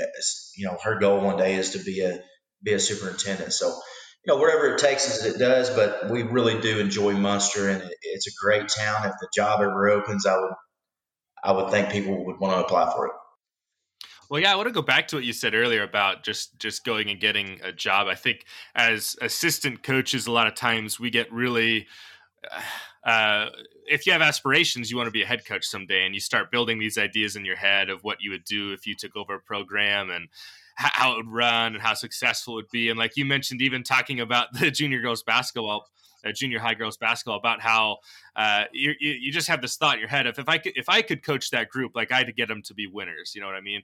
you know, her goal one day is to be a be a superintendent. So you know, whatever it takes as it does, but we really do enjoy Muenster, and it, it's a great town. If the job ever opens, I would, I would think people would want to apply for it. Well, yeah, I want to go back to what you said earlier about just just going and getting a job. I think as assistant coaches, a lot of times we get really. Uh, if you have aspirations, you want to be a head coach someday, and you start building these ideas in your head of what you would do if you took over a program, and how it would run and how successful it would be. And like you mentioned, even talking about *laughs* the junior girls basketball, uh, junior high girls basketball, about how uh, you, you just have this thought in your head of if I could if I could coach that group, like I had to get them to be winners. You know what I mean?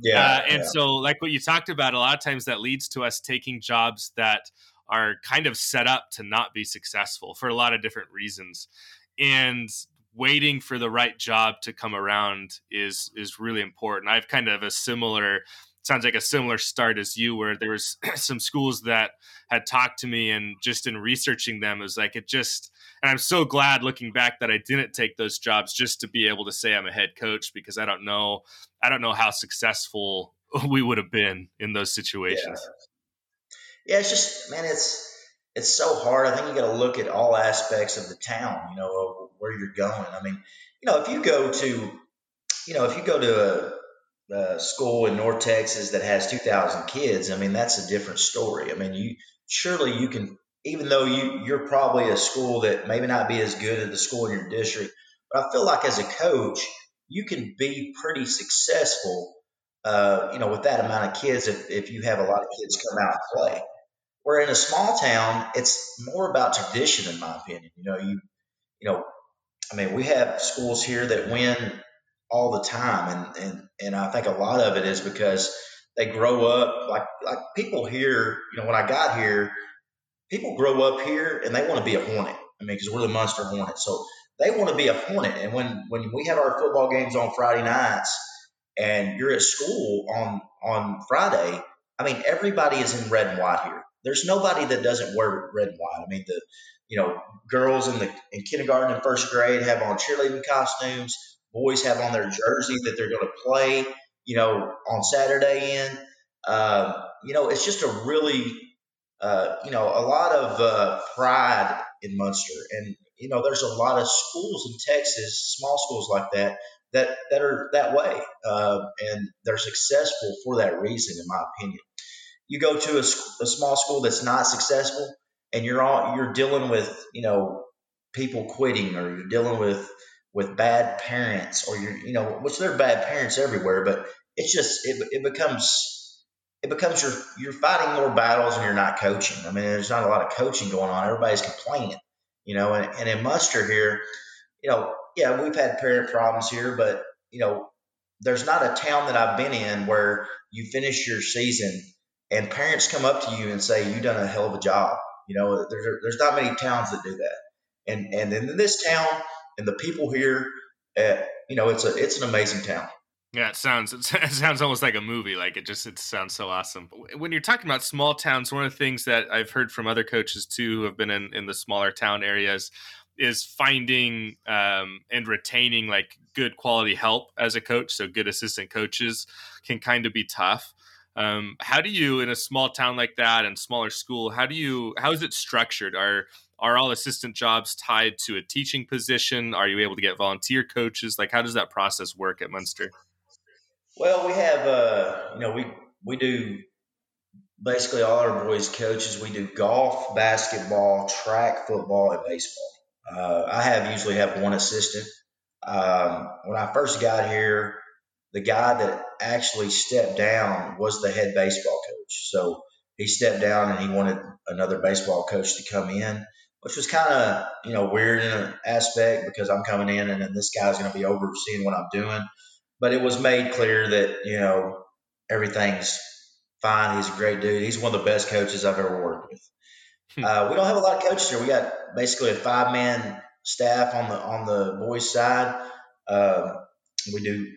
Yeah. Uh, and yeah. so, like what you talked about, a lot of times that leads to us taking jobs that are kind of set up to not be successful for a lot of different reasons. And waiting for the right job to come around is is really important. I've kind of a similar sounds like a similar start as you where there was *clears throat* some schools that had talked to me and just in researching them it was like it just and i'm so glad looking back that i didn't take those jobs just to be able to say i'm a head coach because i don't know i don't know how successful *laughs* we would have been in those situations yeah, yeah it's just man it's it's so hard i think you got to look at all aspects of the town you know where you're going i mean you know if you go to you know if you go to a uh, school in North Texas that has 2,000 kids, I mean, that's a different story. I mean, you surely you can, even though you you're probably a school that maybe not be as good as the school in your district, but I feel like as a coach, you can be pretty successful, uh, you know, with that amount of kids if, if you have a lot of kids come out and play. Where in a small town, it's more about tradition, in my opinion. You know, you, you know, I mean, we have schools here that win all the time. And, and, and I think a lot of it is because they grow up like like people here. You know, when I got here, people grow up here and they want to be a Hornet. I mean, because we're the Muenster Hornet, so they want to be a Hornet. And when when we have our football games on Friday nights, and you're at school on on Friday, I mean, everybody is in red and white here. There's nobody that doesn't wear red and white. I mean, the you know girls in the in kindergarten and first grade have on cheerleading costumes. Boys have on their jersey that they're going to play. You know, on Saturday in. Uh, you know, it's just a really uh, you know a lot of uh, pride in Muenster, and you know, there's a lot of schools in Texas, small schools like that, that that are that way, uh, and they're successful for that reason, in my opinion. You go to a, a small school that's not successful, and you're all you're dealing with, you know, people quitting, or you're dealing with with bad parents, or you're, you know, which there are bad parents everywhere, but it's just it, it becomes it becomes you're you're fighting more battles and you're not coaching. I mean, there's not a lot of coaching going on. Everybody's complaining, you know. And, and in Muenster here, you know, yeah, we've had parent problems here, but you know, there's not a town that I've been in where you finish your season and parents come up to you and say you've done a hell of a job. You know, there's there's not many towns that do that, and and in this town and the people here, uh, you know, it's a it's an amazing town. Yeah, it sounds *laughs* it sounds almost like a movie. Like it just it sounds so awesome. When you're talking about small towns, one of the things that I've heard from other coaches too, who have been in in the smaller town areas, is finding um, and retaining like good quality help as a coach. So good assistant coaches can kind of be tough. Um, how do you in a small town like that and smaller school? How do you how is it structured? Are are all assistant jobs tied to a teaching position? Are you able to get volunteer coaches? Like how does that process work at Muenster? Well, we have uh, you know we we do basically all our boys coaches. We do golf, basketball, track, football, and baseball. Uh, I have usually have one assistant. Um, when I first got here, the guy that actually stepped down was the head baseball coach. So he stepped down and he wanted another baseball coach to come in, which was kind of you know weird in an aspect because I'm coming in and then this guy's going to be overseeing what I'm doing. But it was made clear that you know everything's fine. He's a great dude. He's one of the best coaches I've ever worked with. Hmm. Uh, we don't have a lot of coaches here. We got basically a five man staff on the on the boys side. Uh, we do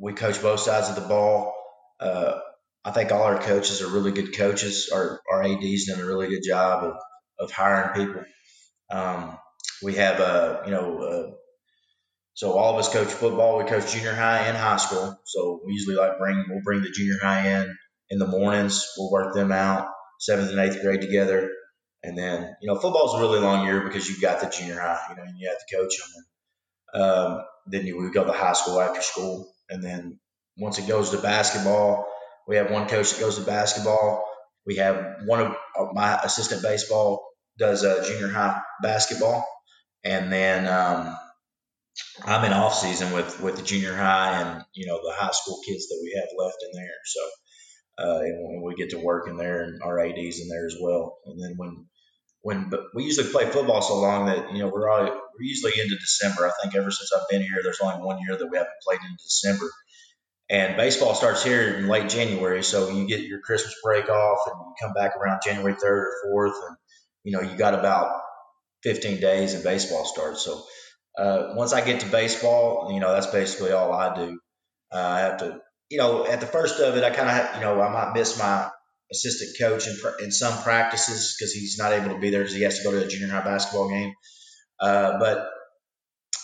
we coach both sides of the ball. Uh, I think all our coaches are really good coaches. Our our AD's done a really good job of, of hiring people. Um, we have a you know uh, so all of us coach football. We coach junior high and high school. So we usually like bring we'll bring the junior high in in the mornings. We'll work them out seventh and eighth grade together. And then, you know, football's a really long year because you've got the junior high, you know, and you have to coach them. And um, then you would go to high school after school. And then once it goes to basketball, we have one coach that goes to basketball. We have one of my assistant baseball does uh, junior high basketball. And then um, I'm in off season with, with the junior high and, you know, the high school kids that we have left in there. So, uh, and we get to work in there and our ads in there as well. And then when when but we usually play football so long that you know we're all, we're usually into December. I think ever since I've been here, there's only one year that we haven't played in December. And baseball starts here in late January, so you get your Christmas break off, and you come back around January third or fourth, and you know you got about 15 days, and baseball starts. So uh, once I get to baseball, you know that's basically all I do. Uh, I have to you know, at the first of it, I kind of, you know, I might miss my assistant coach in, in some practices because he's not able to be there because he has to go to a junior high basketball game. Uh, but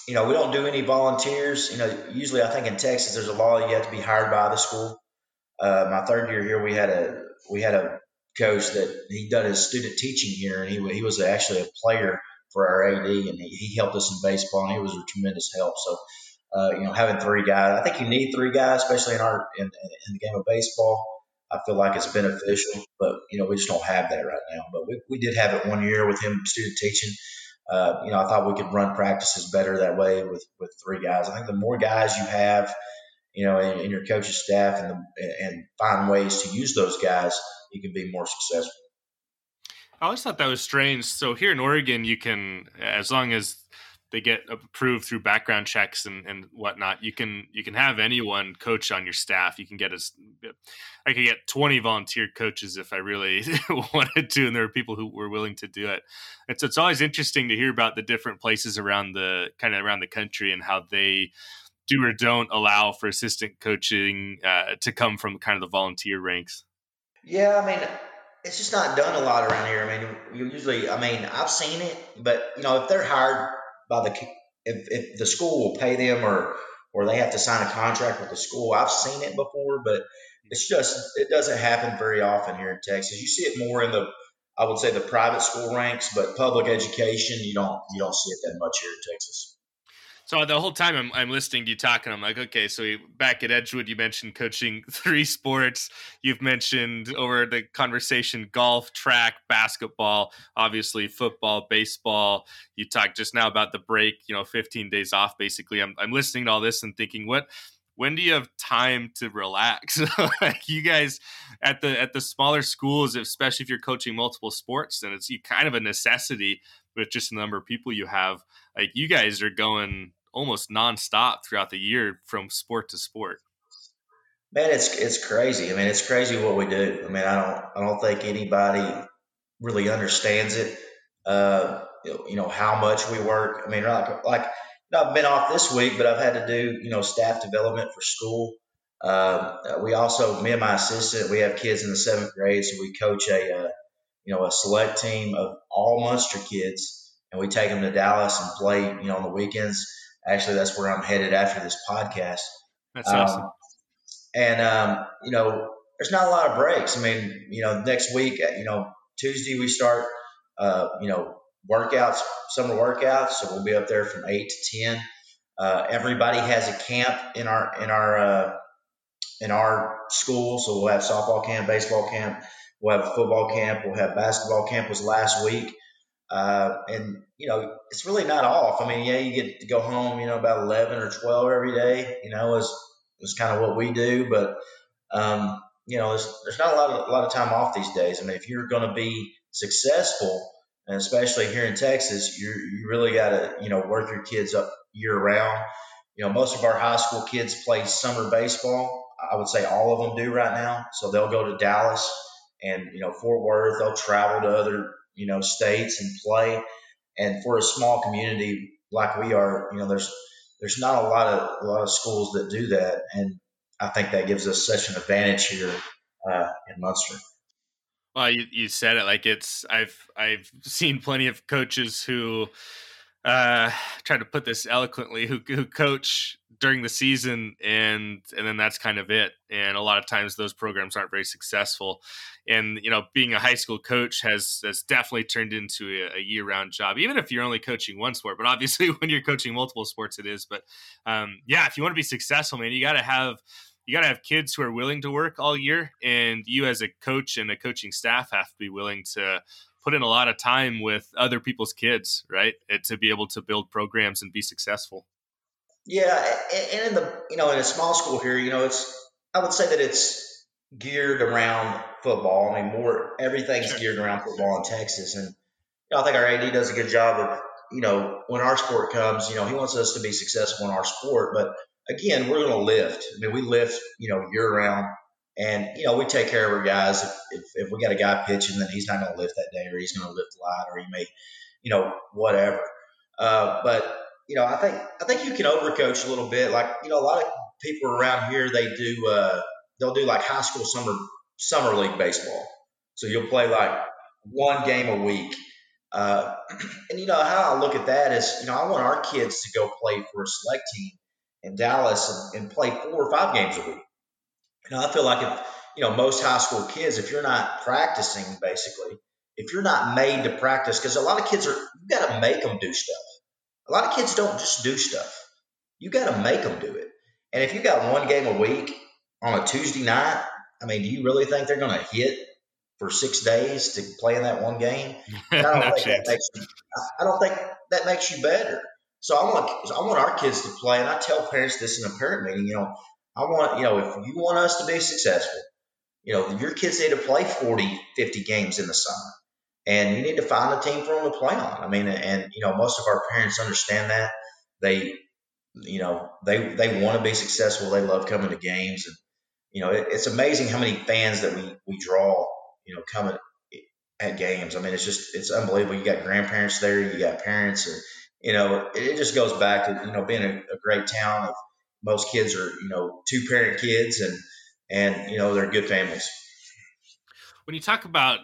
you know, we don't do any volunteers. You know, usually I think in Texas there's a law you have to be hired by the school. Uh, my third year here, we had a we had a coach that he done his student teaching here, and he he was actually a player for our AD, and he, he helped us in baseball, and he was a tremendous help. So uh, you know, having three guys, I think you need three guys, especially in our in, in the game of baseball. I feel like it's beneficial, but you know, we just don't have that right now. But we, we did have it one year with him student teaching. Uh, you know, I thought we could run practices better that way with with three guys. I think the more guys you have, you know, in, in your coaching staff and the, and find ways to use those guys, you can be more successful. I always thought that was strange. So here in Oregon, you can, as long as they get approved through background checks and, and whatnot. You can you can have anyone coach on your staff. You can get as I could get twenty volunteer coaches if I really *laughs* wanted to, and there are people who were willing to do it. And so it's always interesting to hear about the different places around the kind of around the country and how they do or don't allow for assistant coaching uh, to come from kind of the volunteer ranks. Yeah, I mean, it's just not done a lot around here. I mean, usually, I mean, I've seen it, but you know, if they're hired by the, if, if the school will pay them or or they have to sign a contract with the school, I've seen it before, but it's just it doesn't happen very often here in Texas. You see it more in the, I would say, the private school ranks, but public education, you don't you don't see it that much here in Texas. So the whole time I'm, I'm listening to you talking, I'm like, okay, so back at Edgewood, you mentioned coaching *laughs* three sports. You've mentioned over the conversation golf, track, basketball, obviously football, baseball. You talked just now about the break, you know, 15 days off. Basically, I'm, I'm listening to all this and thinking, what when do you have time to relax *laughs* like you guys at the at the smaller schools especially if you're coaching multiple sports then it's kind of a necessity with just the number of people you have like you guys are going almost nonstop throughout the year from sport to sport. Man, it's it's crazy. I mean, it's crazy what we do. I mean, I don't I don't think anybody really understands it. Uh, you know how much we work. I mean, like like you know, I've been off this week, but I've had to do you know staff development for school. Uh, we also, me and my assistant, we have kids in the seventh grade, so we coach a uh, you know a select team of all Muenster kids and we take them to Dallas and play, you know, on the weekends. Actually, that's where I'm headed after this podcast. That's um, awesome. And um, you know, there's not a lot of breaks. I mean, you know, next week, uh, you know, Tuesday we start, uh, you know, workouts, summer workouts. So we'll be up there from eight to ten. Uh, everybody has a camp in our in our uh, in our school. So we'll have softball camp, baseball camp, we'll have football camp, we'll have basketball camp. Was last week. Uh, and you know, it's really not off. I mean, yeah, you get to go home, you know, about 11 or 12 every day, you know, is, is kind of what we do. But, um, you know, there's, there's not a lot of, a lot of time off these days. I mean, if you're going to be successful, and especially here in Texas, you you really got to, you know, work your kids up year round. You know, most of our high school kids play summer baseball. I would say all of them do right now. So they'll go to Dallas and, you know, Fort Worth. They'll travel to other, you know, states and play. And for a small community like we are, you know, there's there's not a lot of a lot of schools that do that, and I think that gives us such an advantage here uh, in Muenster. Well, you, you said it like it's I've I've *laughs* seen plenty of coaches who uh, try to put this eloquently who who coach during the season and and then that's kind of it and a lot of times those programs aren't very successful and you know being a high school coach has has definitely turned into a, a year-round job even if you're only coaching one sport but obviously *laughs* when you're coaching multiple sports it is but um, yeah if you want to be successful man you got to have you got to have kids who are willing to work all year and you as a coach and a coaching staff have to be willing to put in a lot of time with other people's kids right and to be able to build programs and be successful yeah, and in the you know in a small school here, you know, it's I would say that it's geared around football. I mean, more everything's sure. geared around football in Texas, and you know, I think our AD does a good job of you know when our sport comes, you know, he wants us to be successful in our sport, but again, we're going to lift. I mean, we lift you know year round. And you know we take care of our guys. If, if, if we got a guy pitching, then he's not going to lift that day, or he's going to lift light, or he may, you know, whatever. Uh, but you know, I think I think you can overcoach a little bit. Like you know, a lot of people around here they do uh, they'll do like high school summer summer league baseball. So you'll play like one game a week. Uh, *clears throat* and you know how I look at that is, you know, I want our kids to go play for a select team in Dallas and, and play four or five games a week. Know, I feel like if you know most high school kids, if you're not practicing, basically, if you're not made to practice, because a lot of kids are, you got to make them do stuff. A lot of kids don't just do stuff. You got to make them do it. And if you got one game a week on a Tuesday night, I mean, do you really think they're going to hit for six days to play in that one game? *laughs* I don't, think that makes you, I don't think that makes you better. So I want I want our kids to play, and I tell parents this in a parent meeting. You know, I want you know if you want us to be successful, you know your kids need to play 40, 50 games in the summer. and you need to find a team for them to play on. I mean, and you know, most of our parents understand that. They, you know, they they want to be successful. They love coming to games, and you know, it, it's amazing how many fans that we we draw. You know, coming at games. I mean, it's just it's unbelievable. You got grandparents there, you got parents, and you know, it, just goes back to you know being a, a great town. Of most kids are you know two parent kids, and and you know they're good families. When you talk about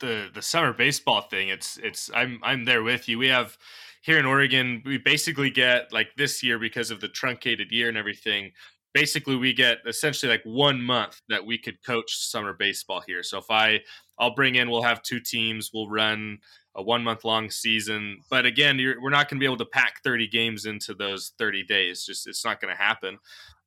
the the summer baseball thing, it's it's I'm I'm there with you. We have here in Oregon, we basically get like this year because of the truncated year and everything. Basically, we get essentially like one month that we could coach summer baseball here. So if I I'll bring in, we'll have two teams, we'll run a one month long season. But again, we're not going to be able to pack 30 games into those 30 days. Just it's not going to happen.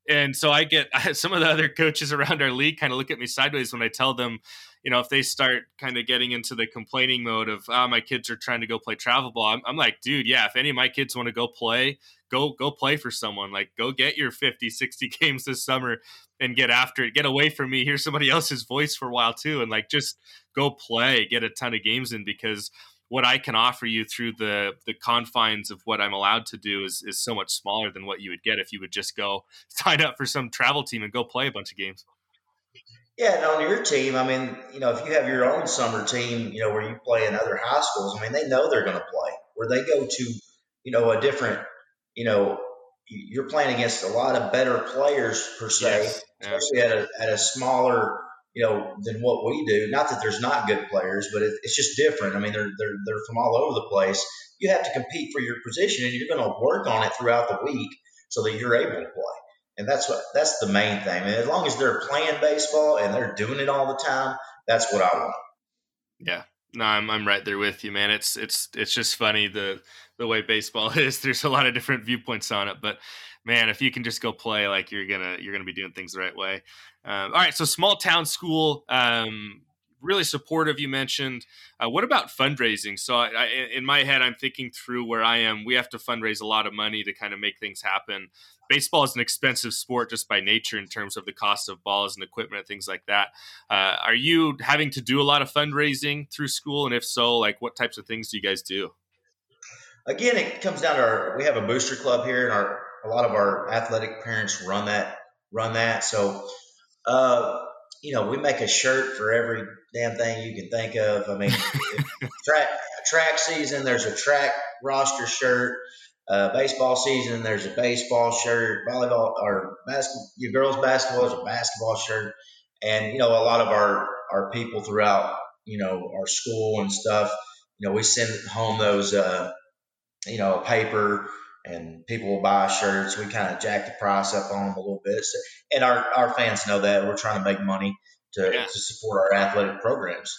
And so I get *laughs* some of the other coaches around our league kind of look at me sideways when I tell them, you know, if they start kind of getting into the complaining mode of, oh, my kids are trying to go play travel ball, I'm, I'm like, dude, yeah, if any of my kids want to go play, go go play for someone. Like, go get your 50, 60 *laughs* games this summer and get after it. Get away from me. Hear somebody *laughs* else's voice for a while too, and like just go play, get a ton of games in because what I can offer you through the the confines of what I'm allowed to do is is so much smaller than what you would get if you would just go *laughs* sign up for some travel team and go play a bunch of games. Yeah, and on your team, I mean, you know, if you have your own summer team, you know, where you play in other high schools, I mean, they know they're going to play. Where they go to, you know, a different, you know, you're playing against a lot of better players per se, yes. especially yeah. at a at a smaller, you know, than what we do. Not that there's not good players, but it, it's just different. I mean, they're they're they're from all over the place. You have to compete for your position, and you're going to work on it throughout the week so that you're able to play. And that's what that's the main thing. Mean, as long as they're playing baseball and they're doing it all the time, that's what I want. Yeah. No, I'm I'm right there with you, man. It's it's it's just funny the the way baseball *laughs* is. There's a lot of different viewpoints on it, but man, if you can just go play, like you're gonna you're gonna be doing things the right way. Um, all right, so small town school. Um, really supportive. You mentioned. Uh, what about fundraising? So, I, I, in my head, I'm thinking through where I am. We have to fundraise a lot of money to kind of make things happen. Baseball is an expensive sport just by nature in terms of the cost of balls and equipment and things like that. Uh, are you having to do a lot of fundraising through school? And if so, like what types of things do you guys do? Again, it comes down to our. We have a booster club here, and our a lot of our athletic parents run that run that. So uh, you know, we make a shirt for every damn thing you can think of. I mean, *laughs* track track season, there's a track roster shirt. Uh, baseball season, there's a baseball shirt. Volleyball or basketball, your girls basketball is a basketball shirt. And you know, a lot of our our people throughout, you know, our school and stuff. You know, we send home those, uh, you know, paper and people will buy shirts. We kind of jack the price up on them a little bit. So, and our, our fans know that we're trying to make money to, yeah. to support our athletic programs.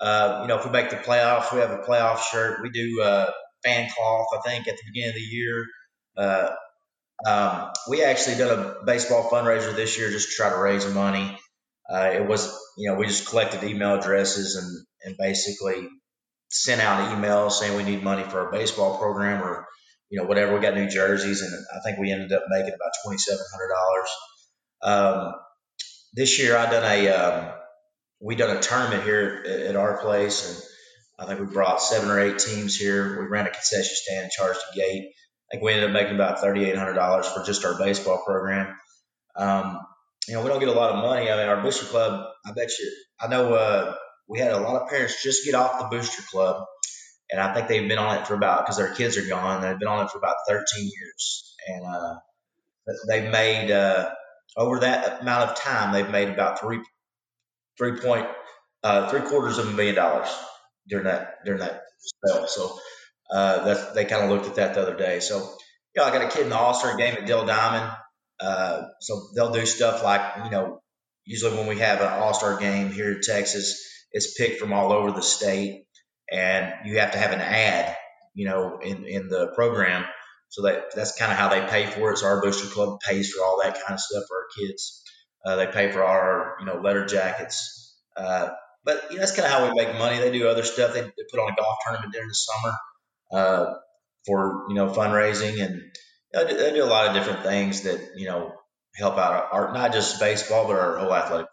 Uh, you know, if we make the playoffs, we have a playoff shirt. We do uh, fan cloth, I think, at the beginning of the year. Uh, um, we actually did a baseball fundraiser this year just to try to raise money. Uh, it was, you know, we just collected email addresses and, and basically sent out emails saying we need money for our baseball program or you know, whatever. We got new jerseys, and I think we ended up making about twenty seven hundred dollars. Um, this year, I done a um, we done a tournament here at, at, our place, and I think we brought seven or eight teams here. We ran a concession stand, charged a gate. I think we ended up making about thirty eight hundred dollars for just our baseball program. Um, you know, we don't get a lot of money. I mean, our booster club. I bet you. I know uh, we had a lot of parents just get off the booster club and I think they've been on it for about because their kids are gone. They've been on it for about 13 years, and uh, they've made uh, over that amount of time they've made about three three point uh, three quarters of a million dollars during that during that spell. So uh, that they kind of looked at that the other day. So you know, I got a kid in the All Star game at Dell Diamond. Uh, so they'll do stuff like you know, usually when we have an All Star game here in Texas, it's picked from all over the state and you have to have an ad, you know, in, in the program. So that that's kind of how they pay for it. So our booster club pays for all that kind of stuff for our kids. Uh, they pay for our, you know, letter jackets. Uh, but you know, that's kind of how we make money. They do other stuff. They, they put on a golf tournament during the summer uh, for you know fundraising, and you know, they, do, a lot of different things that you know help out our not just baseball but our whole athletic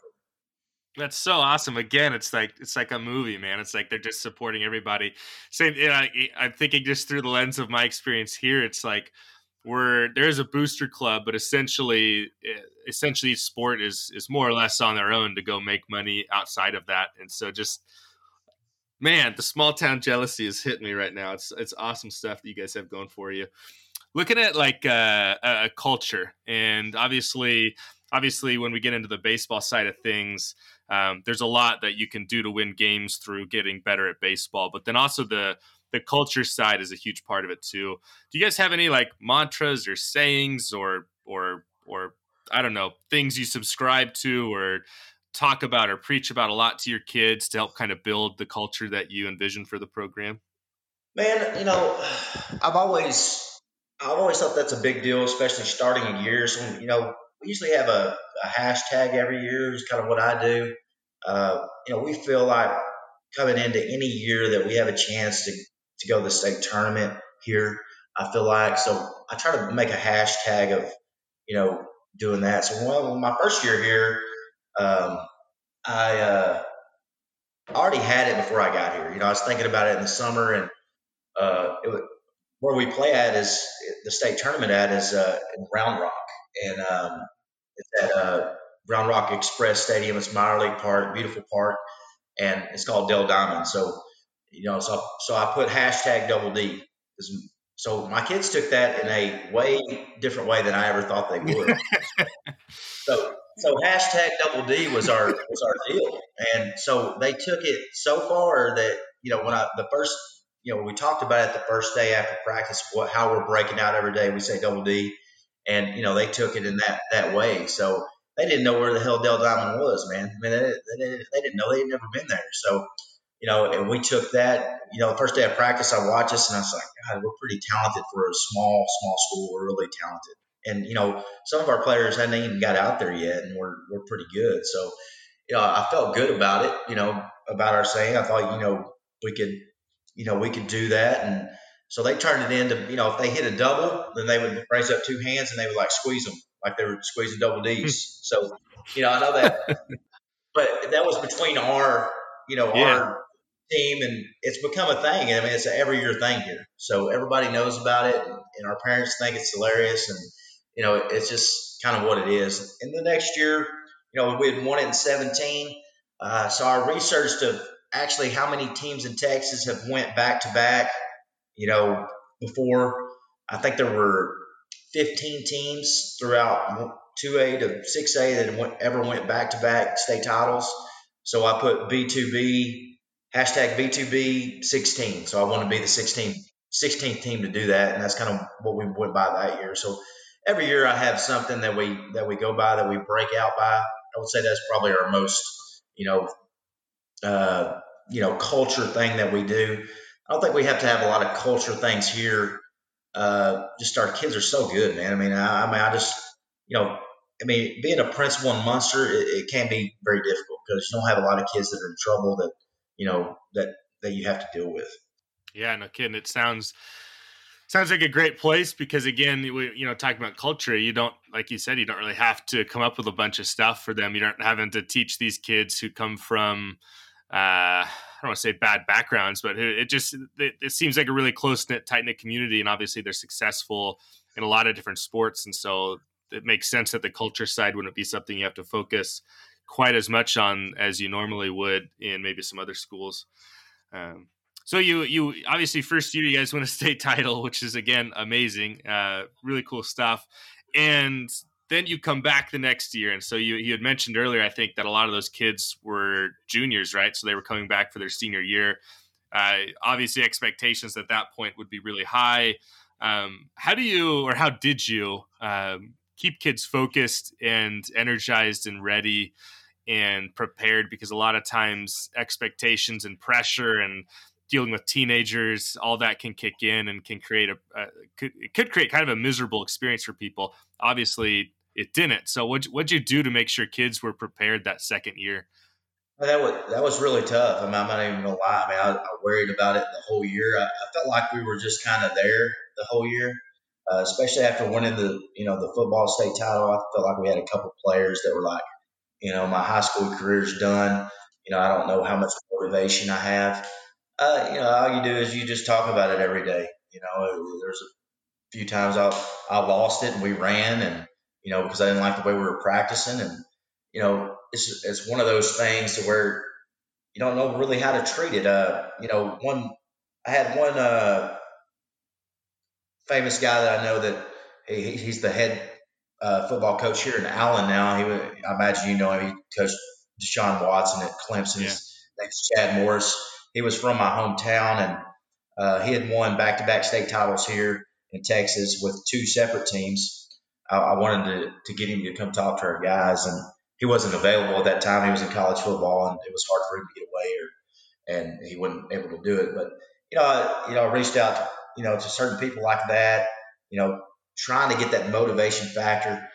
That's so awesome. Again, it's like it's like a movie, man. It's like they're just supporting everybody. Same. I, I'm thinking just through the lens of my experience here. It's like we're there's a booster club, but essentially, eh, essentially, sport is is more or less on their own to go make money outside of that. And so, just man, the small town jealousy is hitting me right now. It's it's awesome stuff that you guys have going for you. Looking at like uh, a culture, and obviously, obviously, when we get into the baseball side of things um, there's a lot that you can do to win games through getting better at baseball, but then also the the culture side is a huge part of it too. Do you guys have any like mantras or sayings or or or I don't know things you subscribe to or talk about or preach about a lot to your kids to help kind of build the culture that you envision for the program? Man, you know, I've always I've always thought that's a big deal, especially starting a year. So you know, we usually have a, a hashtag every year is kind of what I do. Uh, you know, we feel like coming into any year that we have a chance to, to go to the state tournament here. I feel like so I try to make a hashtag of you know doing that. So well, my first year here, um, I uh, already had it before I got here. You know, I was thinking about it in the summer, and uh, it, where we play at is the state tournament at is uh, in Round Rock, and um, it's at uh, Round Rock Express Stadium. It's minor league park, beautiful park, and it's called Dell Diamond. So, you know, so so I put hashtag Double D. So my kids took that in a way different way than I ever thought they would. so so hashtag Double D was our was our deal, and so they took it so far that you know when I the first you know we talked about it the first day after practice what how we're breaking out every day we say Double D and you know they took it in that that way. So they didn't know where the hell Dell Diamond was, man. I mean, they, they, they didn't know they'd never been there. So you know, and we took that. You know, first day of practice, I watched this and I was like, God, we're pretty talented for a small small school. We're really talented. And you know, some of our players hadn't even got out there yet, and we're we're pretty good. So you know, I felt good about it. You know, about our saying. I thought you know we could you know we could do that and so they turned it into, you know, if they hit a double, then they would raise up two hands and they would like squeeze them, like they were squeezing double D's. so, you know, I know that, but that was between our, you know, yeah. our team and it's become a thing. I mean, it's an every year thing here. So everybody knows about it and our parents think it's hilarious. And, you know, it's just kind of what it is. And the next year, you know, we had won it in 17. Uh, so I researched of actually how many teams in Texas have went back to back you know, before I think there were 15 teams throughout 2A to 6A that went, ever went back to back state titles. So I put B2B, hashtag B2B 16. So I want to be the 16th, 16th team to do that. And that's kind of what we went by that year. So every year I have something that we, that we go by, that we break out by. I would say that's probably our most, you know, uh, you know, culture thing that we do. I don't think we have to have a lot of culture things here. Uh, just our kids are so good, man. I mean, I, I mean, I just, you know, I mean, being a principal in Muenster, it, it can be very difficult because you don't have a lot of kids that are in trouble that, you know, that that you have to deal with. Yeah, no kidding. It sounds sounds like a great place because again, we, you know, talking about culture, you don't, like you said, you don't really have to come up with a bunch of stuff for them. You don't having to teach these kids who come from uh, I don't want to say bad backgrounds, but it, just it, it, seems like a really close knit, tight knit community, and obviously they're successful in a lot of different sports, and so it makes sense that the culture side wouldn't be something you have to focus quite as much on as you normally would in maybe some other schools. Um, so you you obviously first year you guys win a state *laughs* title, which is again amazing, uh, really cool stuff, and then you come back the next year and so you, you had mentioned earlier i think that a lot of those kids were juniors right? So they were coming back for their senior year. Uh, obviously expectations at that point would be really high. Um, how do you or how did you um, keep kids focused and energized and ready and prepared because a lot of times expectations and pressure and dealing with teenagers all that can kick in and can create a, could, it could create kind of a miserable experience for people obviously it didn't. So what what'd you do to make sure kids were prepared that second year? That was that was really tough. I mean, I'm not even gonna lie. I mean, I, I worried about it the whole year. I, I, felt like we were just kind of there the whole year, uh, especially after winning the you know the football state title. I felt like we had a couple players that were like you know, my high school career's done. You know, I don't know how much motivation I have. Uh, you know, all you do is you just talk about it every day. You know, there's a few times I I lost it and we ran and you know because I didn't like the way we were practicing and you know it's it's one of those things to where you don't know really how to treat it. Uh, you know, one I had one uh famous guy that I know that he, he's the head uh, football coach here in Allen now. He, I imagine you know him. He coached Deshaun Watson at Clemson. Yeah. His name's Chad Morris. He was from my hometown, and uh, he had won back-to-back state titles here in Texas with two separate teams. I, I wanted to, to get him to come talk to our guys, and he wasn't available at that time. He was in college football, and it was hard for him to get away, or and he wasn't able to do it. But you know, I, you know, I reached out, you know, to certain people like that, you know, trying to get that motivation factor,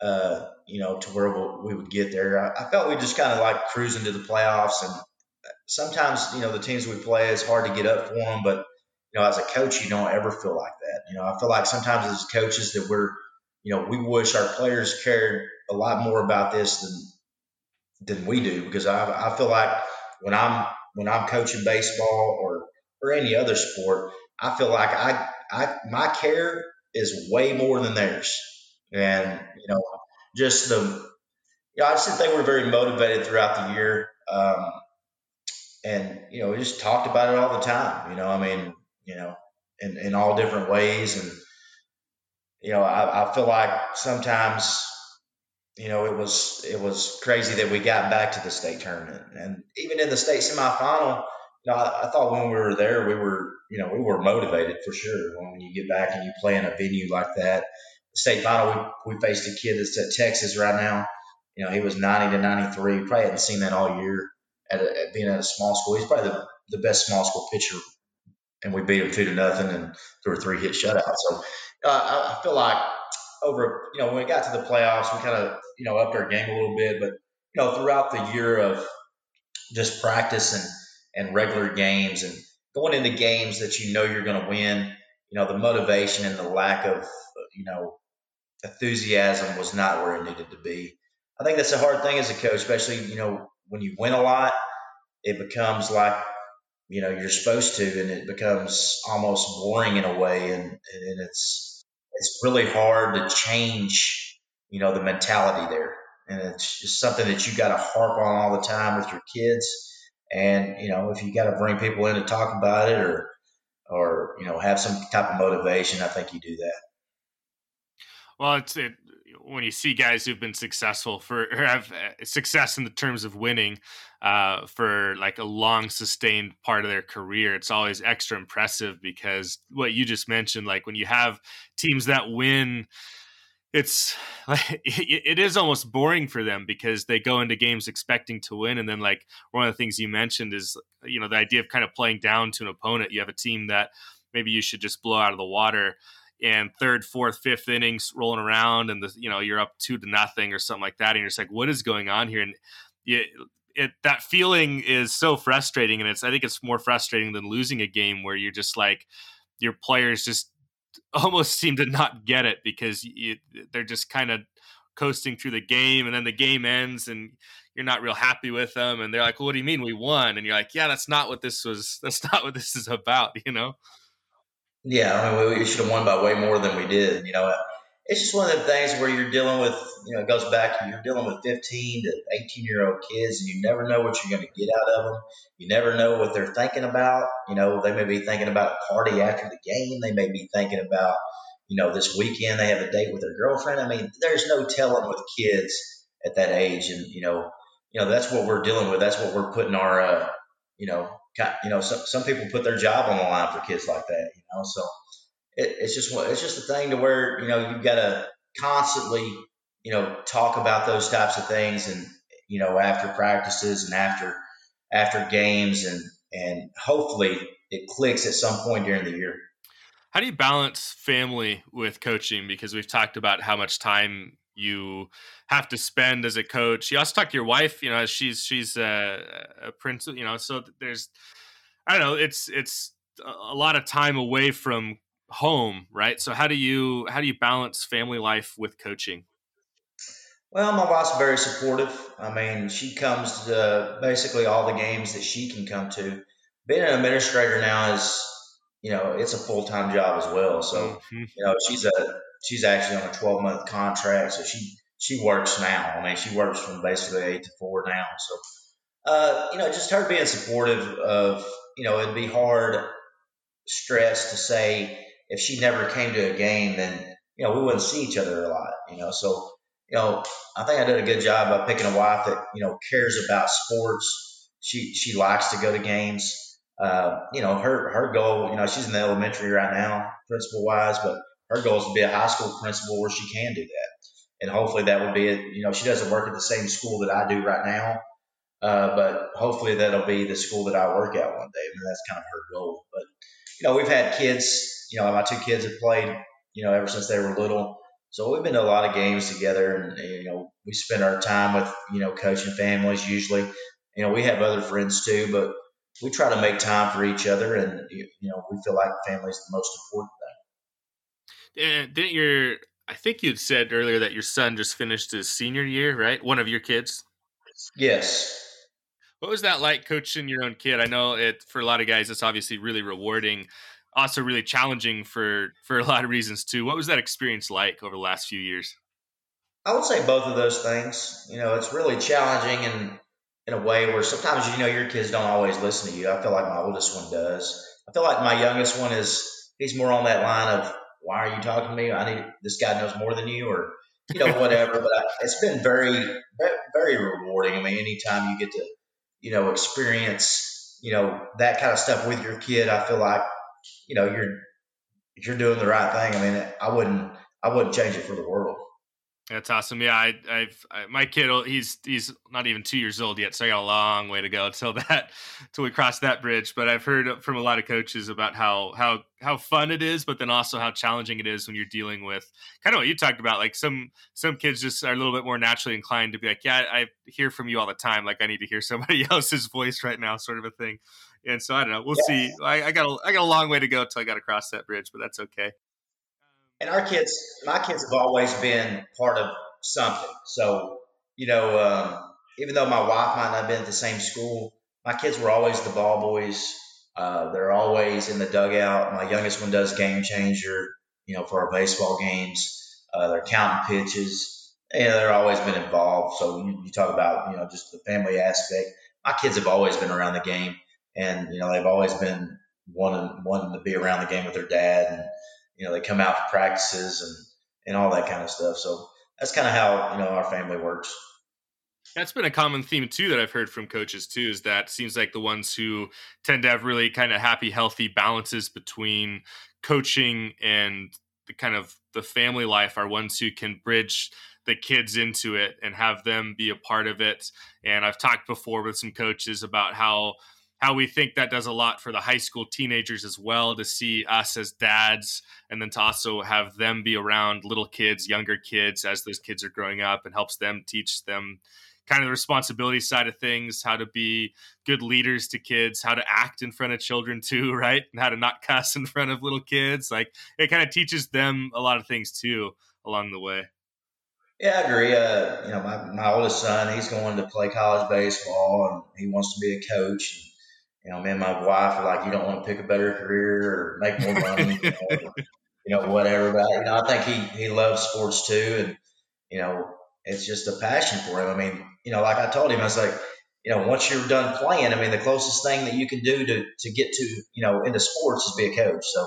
uh, you know, to where we would get there. I, I felt we just kind of like cruising to the playoffs, and sometimes you know the teams we play it's hard to get up for them, but you know, as a coach, you don't ever feel like that. You know, I feel like sometimes as coaches that we're, you know, we wish our players cared a lot more about this than than we do because I, I feel like when I'm when I'm coaching baseball or or any other sport, I feel like I I my care is way more than theirs. And, you know, just the, you know, I just think they were very motivated throughout the year. Um, and, you know, we just talked about it all the time, you know, I mean, you know, in, in all different ways. And, you know, I, I feel like sometimes, you know, it was, it was crazy that we got back to the state tournament and even in the state semifinal, you know, I, I thought when we were there, we were, you know, we were motivated for sure. When you get back and you play in a venue like that, state final, we, we faced a kid that's at Texas right now. You know, he was 90 to 93. Probably hadn't seen that all year at, a, at being at a small school. He's probably the, the best small school pitcher, and we beat him two to nothing and threw a three hit shutout. So uh, I, I feel like over, you know, when we got to the playoffs, we kind of, you know, upped our game a little bit. But, you know, throughout the year of just practice and, and regular games and going into games that you know you're going to win, you know, the motivation and the lack of, you know, enthusiasm was not where it needed to be. I think that's a hard thing as a coach, especially, you know, when you win a lot, it becomes like, you know, you're supposed to, and it becomes almost boring in a way. And, and it's, it's really hard to change, you know, the mentality there. And it's just something that you got to harp on all the time with your kids and you know, if you got to bring people in to talk about it, or or you know, have some type of motivation, I think you do that. Well, it's it when you see guys who've been successful for or have uh, success in the terms of winning uh, for like a long sustained part of their career it's always extra impressive because what you just mentioned like when you have teams that win it's *sighs* *laughs* it is almost boring for them because they go into games expecting to win and then like one of the things you mentioned is you know the idea of kind of playing down to an opponent. You have a team that maybe you should just blow out of the water and third fourth fifth innings rolling around and the you know you're up two to nothing or something like that and you're just like what is going on here? And you, it that feeling is so frustrating and it's i think it's more frustrating than losing a game where you're just like your players just almost *laughs* seem to not get it because you, they're just kind of coasting through the game and then the game ends and you're not real happy with them and they're like well, what do you mean we won? And you're like yeah that's not what this was *laughs* that's not what this is about you know? Yeah I mean, we should have won by way more than we did you know it's just one of the things where you're dealing with, you know, it goes back to you're dealing with 15 to 18 year old kids and you never know what you're going to get out of them. You never know what they're thinking about. You know, they may be thinking about a party after the game. They may be thinking about, you know, this weekend they have a date with their girlfriend. I mean, there's no telling with kids at that age. And, you know, you know, that's what we're dealing with. That's what we're putting our, uh, you know, you know, some, some people put their job on the line for kids like that, you know, so, it, it's just it's just a thing to where you know you've got to constantly you know talk about those types of things and you know after practices and after after games and and hopefully it clicks at some point during the year. How do you balance family with coaching? Because we've talked about how much time you have to spend as a coach. You also talk to your wife, you know, she's she's a, a prince, you know, so there's I don't know, it's it's a lot of time away from home, right? So how do you how do you balance family life with coaching? Well, my wife's very supportive. I mean, she comes to basically all the games that she can come to. Being an administrator now is, you know, it's a full time job as well. So, mm-hmm. you know, she's a she's actually on a 12 month contract, so she she works now. I mean, she works from basically eight to four now. So, uh, you know, just her being supportive of, you know, it'd be hard stress to say if she never came to a game, then you know we wouldn't see each other a lot. You know, so you know, I think I did a good job of picking a wife that you know cares about sports. She she likes to go to games. Uh, you know, her her goal, you know, she's in the elementary right now, principal wise, but her goal is to be a high school principal where she can do that. And hopefully that would be it. You know, she doesn't work at the same school that I do right now, uh, but hopefully that'll be the school that I work at one day. I mean, that's kind of her goal. But you know, we've had kids. You know, my two kids have played. You know, ever since they were little. So we've been to a lot of games together, and you know we spend our time with you know coaching families. Usually, you know we have other friends too, but we try to make time for each other, and you know we feel like family is the most important thing. And didn't your I think you'd said earlier that your son just finished his senior year, right? One of your kids. Yes. What was that like coaching your own kid? I know it for a lot of guys. It's obviously really rewarding also really challenging for for a lot of reasons too. What was that experience like over the last few years? I would say both of those things. You know, it's really challenging and in a way where sometimes you know your kids don't always listen to you. I feel like my oldest one does. I feel like my youngest one is he's more on that line of why are you talking to me? I need this guy knows more than you, or you know whatever. but I, it's been very very rewarding. I mean, anytime you get to you know experience you know that kind of stuff with your kid, I feel like you know, you're you're doing the right thing. I mean, I wouldn't I wouldn't change it for the world. That's awesome. Yeah, I, I've I, my kid. He's he's not even two years old yet, so I got a long way to go *laughs* until that till we cross that bridge. But I've heard from a lot of coaches about how how how fun it is, but then also how challenging it is when you're dealing with kind of what you talked about. Like some some kids just are a little bit more naturally inclined to be like, yeah, I hear from you all the time. Like I need to hear *laughs* somebody else's voice right now, sort of a thing. And so I don't know. We'll yeah. see. I, I, got a, I got a long way to go until I got to cross that bridge, but that's okay. And our kids, my kids have always been part of something. So you know, um, even though my wife might not have been at the same school, my kids were always the ball boys. Uh, they're always in the dugout. My youngest one does game changer, you know, for our baseball games. Uh, they're counting pitches. You know, they're always been involved. So you, you talk about, you know, just the family aspect. My kids have always been around the game and you know they've always been wanting wanting to be around the game with their dad, and you know they come out for practices and and all that kind of stuff. So that's kind of how you know our family works. That's been a common theme too that I've heard from coaches too. Is that seems like the ones who tend to have really kind of happy, healthy balances between coaching and the kind of the family life are ones who can bridge the kids into it and have them be a part of it. And I've talked before with some coaches about how how we think that does a lot for the high school teenagers as well to see us as dads and then to also have them be around little kids, younger kids as those kids are growing up and helps them teach them kind of the responsibility side of things, how to be good leaders to kids, how to act in front of children too, *laughs* right? And how to not cuss in front of little kids. Like it kind of teaches them a lot of things too along the way. Yeah, I agree. Uh, you know, my, my oldest son, he's going to play college baseball and he wants to be a coach you know, me and my wife are like, you don't want to pick a better career or make more money, you, *laughs* know, you know, whatever. But you know, I think he he loves sports too, and you know, it's just a passion for him. I mean, you know, like I told him, I was like, you know, once you're done playing, I mean, the closest thing that you can do to to get to you know into sports is be a coach. So.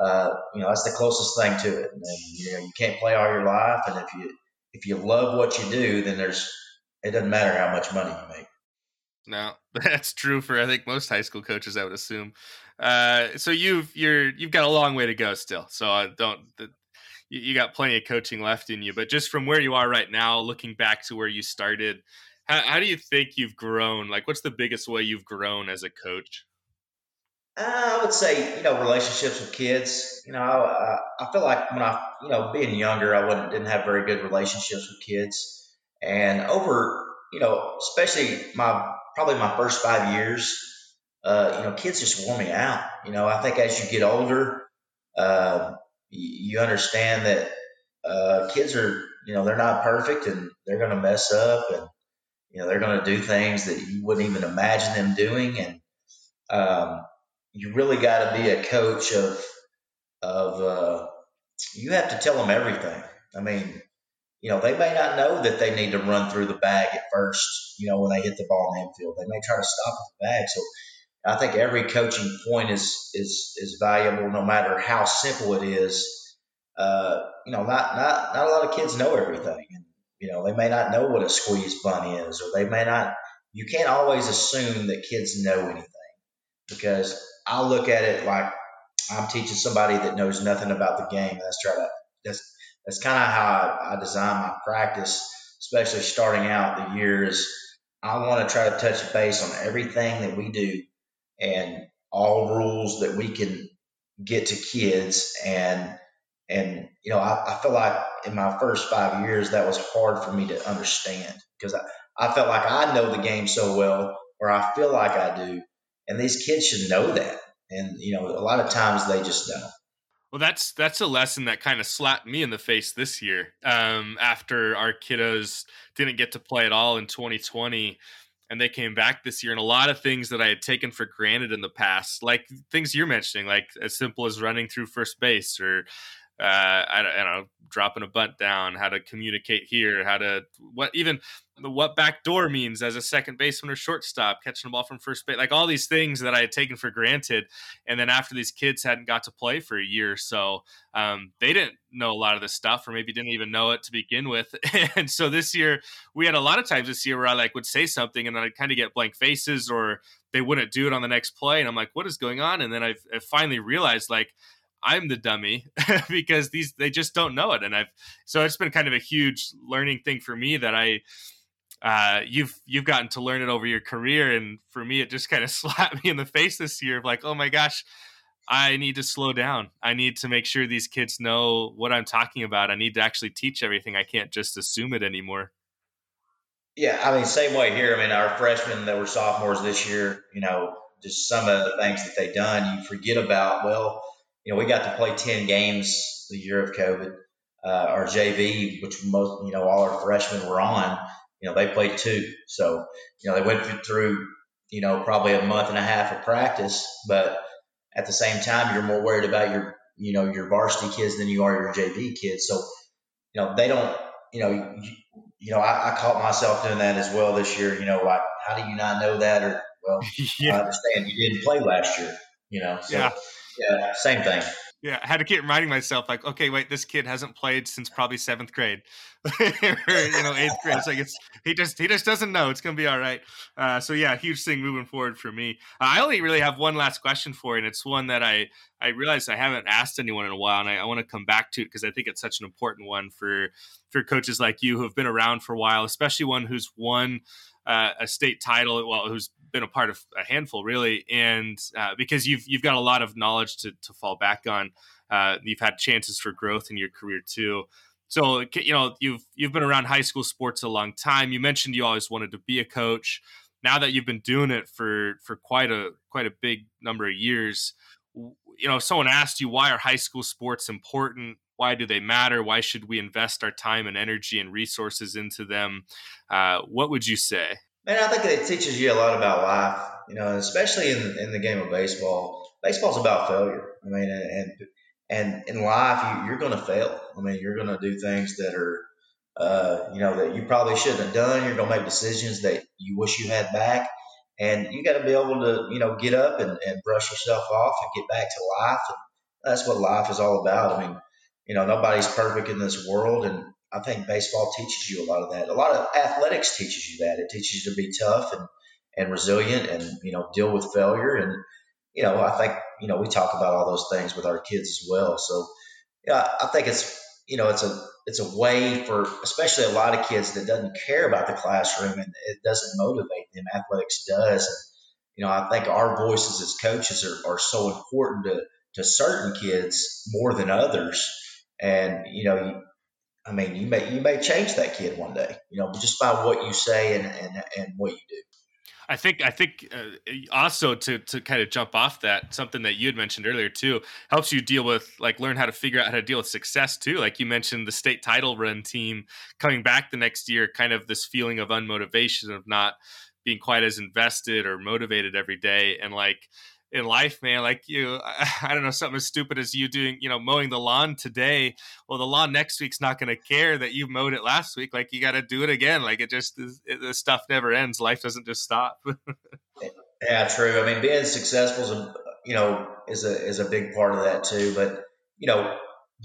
Uh, you know that's the closest thing to it. And, you know you can't play all your life, and if you if you love what you do, then there's it doesn't matter how much money you make. No, *laughs* that's true for I think most high school coaches. I would assume. Uh, so you've you're you've got a long way to go still. So I don't. The, you, you got plenty of coaching left in you, but just from where you are right now, looking back to where you started, how, how do you think you've grown? Like, what's the biggest way you've grown as a coach? Uh, I would say, you know, relationships with kids. You know, I, I feel like when I, you know, being younger, I wouldn't didn't have very good relationships with kids, and over, you know, especially my probably my first five years, uh, you know, kids just wore me out. You know, I think as you get older, uh, you, understand that uh, kids are, you know they're not perfect and they're going to mess up and you know they're going to do things that you wouldn't even imagine them doing and um, you really got to be a coach of of uh, you have to tell them everything. I mean, you know, they may not know that they need to run through the bag at first, you know, when they hit the ball in the infield. They may try to stop at the bag. So I think every coaching point is is is valuable no matter how simple it is. Uh, you know, not not not a lot of kids know everything. And, you know, they may not know what a squeeze bunt is, or they may not you can't always assume that kids know anything because I look at it like I'm teaching somebody that knows nothing about the game. That's try to that's that's kind of how I, I design my practice, especially starting out the years. I want to try to touch base on everything that we do and all rules that we can get to kids and and you know I, I feel like in my first five years that was hard for me to understand because I, I felt like I know the game so well or I feel like I do and these kids should know that and you know a lot of times they just don't well, that's that's a lesson that kind of slapped me in the face this year. Um, after our kiddos didn't get to play at all in 2020, and they came back this year, and a lot of things that I had taken for granted in the past, like things you're mentioning, like as simple as running through first base or uh, I, I, don't, know, dropping a bunt down, how to communicate here, how to what even what back door means as a second baseman or shortstop, catching the ball from first base, like all these things that I had taken for granted. And then after these kids hadn't got to play for a year or so, um, they didn't know a lot of this stuff, or maybe didn't even know it to begin with. *laughs* and so this year, we had a lot of times this year where I like would say something and then I'd kind of get blank faces, or they wouldn't do it on the next play, and I'm like, what is going on? And then I've, I've finally realized like I'm the dummy *laughs* because these they just don't know it, and I've so it's been kind of a huge learning thing for me that I uh, you've you've gotten to learn it over your career, and for me, it just kind of *laughs* slapped me in the face this year of like, oh my gosh, I need to slow down. I need to make sure these kids know what I'm talking about. I need to actually teach everything. I can't just assume it anymore. Yeah, I mean, same way here. I mean, our freshmen that were sophomores this year, you know, just some of the things that they done, you forget about. Well, you know, we got to play 10 games the year of COVID. Uh, our JV, which most, you know, all our freshmen were on, you know, they played two. So, you know, they went through, you know, probably a month and a half of practice, but at the same time, you're more worried about your, you know, your varsity kids than you are your JV kids. So, you know, they don't, you know, you, you know, I, I caught myself doing that as well this year. You know, like, how do you not know that? Or, well, yeah. I understand you didn't play last year, you know. So, yeah. Yeah, same thing. Yeah, I had to keep reminding myself, like, okay, wait, this kid hasn't played since probably seventh grade, *laughs* or, you know, eighth grade. So it's he just he just doesn't know. It's gonna be all right. Uh, so yeah, huge thing moving forward for me. Uh, I only really have one last question for you, and it's one that I I realized I haven't asked anyone in a while, and I, I want to come back to it because I think it's such an important one for for coaches like you who have been around for a while, especially one who's won uh, a state title, well, who's been a part of a handful really, and uh, because you've you've got a lot of knowledge to to fall back on. Uh, you've had chances for growth in your career too. So you know you've you've been around high school sports a long time. You mentioned you always wanted to be a coach. Now that you've been doing it for for quite a quite a big number of years, you know, if someone asked you why are high school sports important, why do they matter? Why should we invest our time and energy and resources into them? Uh, what would you say? Man, I think it teaches you a lot about life, you know, especially in, in the game of baseball. Baseball's about failure. I mean, and and in life, you, are going to fail. I mean, you're going to do things that are, uh, you know, that you probably shouldn't have done. You're going to make decisions that you wish you had back. And you got to be able to, you know, get up and, and brush yourself off and get back to life. And that's what life is all about. I mean, you know, nobody's perfect in this world. And I think baseball teaches you a lot of that. A lot of athletics teaches you that. It teaches you to be tough and, and resilient and, you know, deal with failure. And, you know, I think, you know, we talk about all those things with our kids as well. So, yeah, I think it's, you know, it's a, it's a way for, especially a lot of kids that doesn't care about the classroom and it doesn't motivate them. Athletics does. And, you know, I think our voices as coaches are, are so important to, to certain kids more than others. And, you know, I mean, you may you may change that kid one day, you know, just by what you say and and, and what you do. I think I think uh, also to to kind of jump off that something that you had mentioned earlier too helps you deal with like learn how to figure out how to deal with success too. Like you mentioned the state title run team coming back the next year, kind of this feeling of unmotivation of not being quite as invested or motivated every day, and like in life, man. Like you, *laughs* I don't know, something as stupid as you doing, you know, mowing the lawn today. Well, the lawn next week's not going to care that you mowed it last week. Like you got to do it again. Like it just, it, the stuff never ends. Life doesn't just stop. *laughs* yeah, true. I mean, being successful is a, you know, is a, is a big part of that too. But, you know,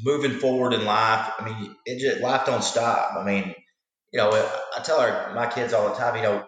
moving forward in life, I mean, it just, life don't stop. I mean, you know, I tell our, my kids all the time, you know,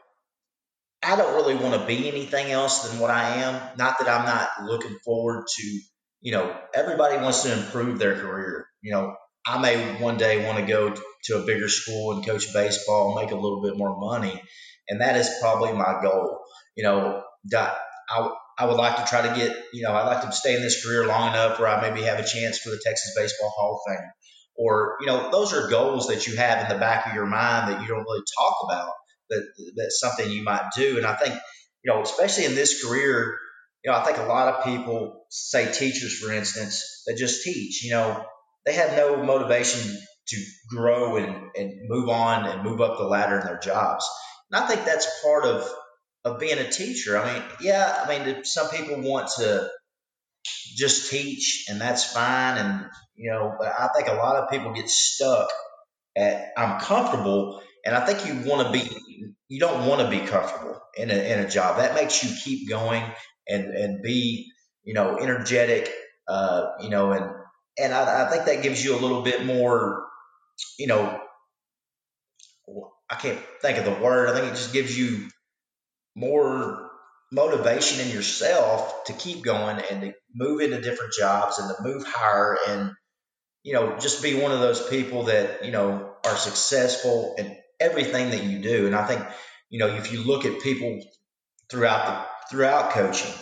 I don't really want to be anything else than what I am. Not that I'm not looking forward to, you know, everybody wants to improve their career. You know, I may one day want to go to a bigger school and coach baseball make a little bit more money. And that is probably my goal. You know, I, I would like to try to get, you know, I'd like to stay in this career long enough where I maybe have a chance for the Texas Baseball Hall of Fame. Or, you know, those are goals that you have in the back of your mind that you don't really talk about that that's something you might do. And I think, you know, especially in this career, you know, I think a lot of people say teachers, for instance, that just teach, you know, they have no motivation to grow and, and move on and move up the ladder in their jobs. And I think that's part of, of being a teacher. I mean, yeah, I mean, some people want to just teach and that's fine. And, you know, but I think a lot of people get stuck at, I'm comfortable. And I think you want to be you don't want to be comfortable in a, in a job. That makes you keep going and, and be, you know, energetic, uh, you know, and, and I, I think that gives you a little bit more, you know, I can't think of the word. I think it just gives you more motivation in yourself to keep going and to move into different jobs and to move higher and, you know, just be one of those people that, you know, are successful and everything that you do. And I think, you know, if you look at people throughout the throughout coaching,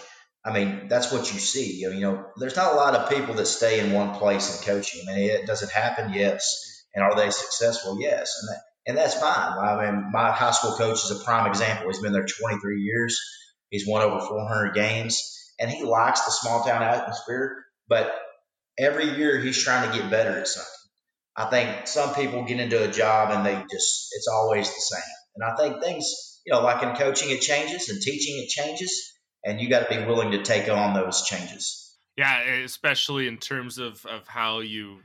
I mean, that's what you see. You know, there's not a lot of people that stay in one place in coaching. I mean, it, does it happen? Yes. And are they successful? Yes. And that, and that's fine. I mean, my high school coach is a prime example. He's been there 23 years. He's won over 400 games, and he likes the small town atmosphere. But every year, he's trying to get better at something. I think some people get into a job and they just, it's always the same. And I think things, you know, like in coaching, it changes and teaching, it changes. And you got to be willing to take on those changes. Yeah, especially in terms of, of how you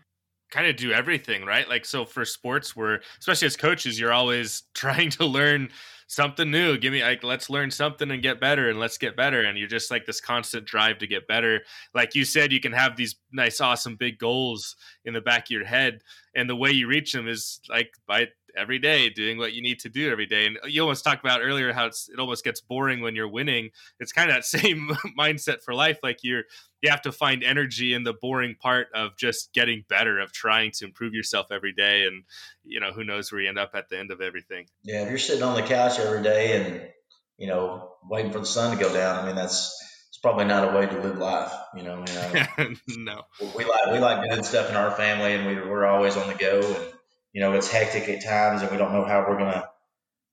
kind of do everything, right? Like, so for sports, where especially as coaches, you're always *laughs* trying to learn something new. Give me like let's learn something and get better and let's get better. And you're just like this constant drive to get better. Like you said, you can have these nice, awesome big goals in the back of your head. And the way you reach them is like by every day doing what you need to do every day and you almost talked about earlier how it almost gets boring when you're winning it's kind of that *laughs* same mindset for life like you're you have to find energy in the boring part of just getting better of trying to improve yourself every day and you know who knows where you end up at the end of everything yeah if you're sitting on the couch every day and you know waiting for the sun to go down i mean that's it's probably not a way to live life you know, I mean, *laughs* no we like we like good stuff in our family and we, we're always on the go and you know, it's hectic at times and we don't know how we're going to,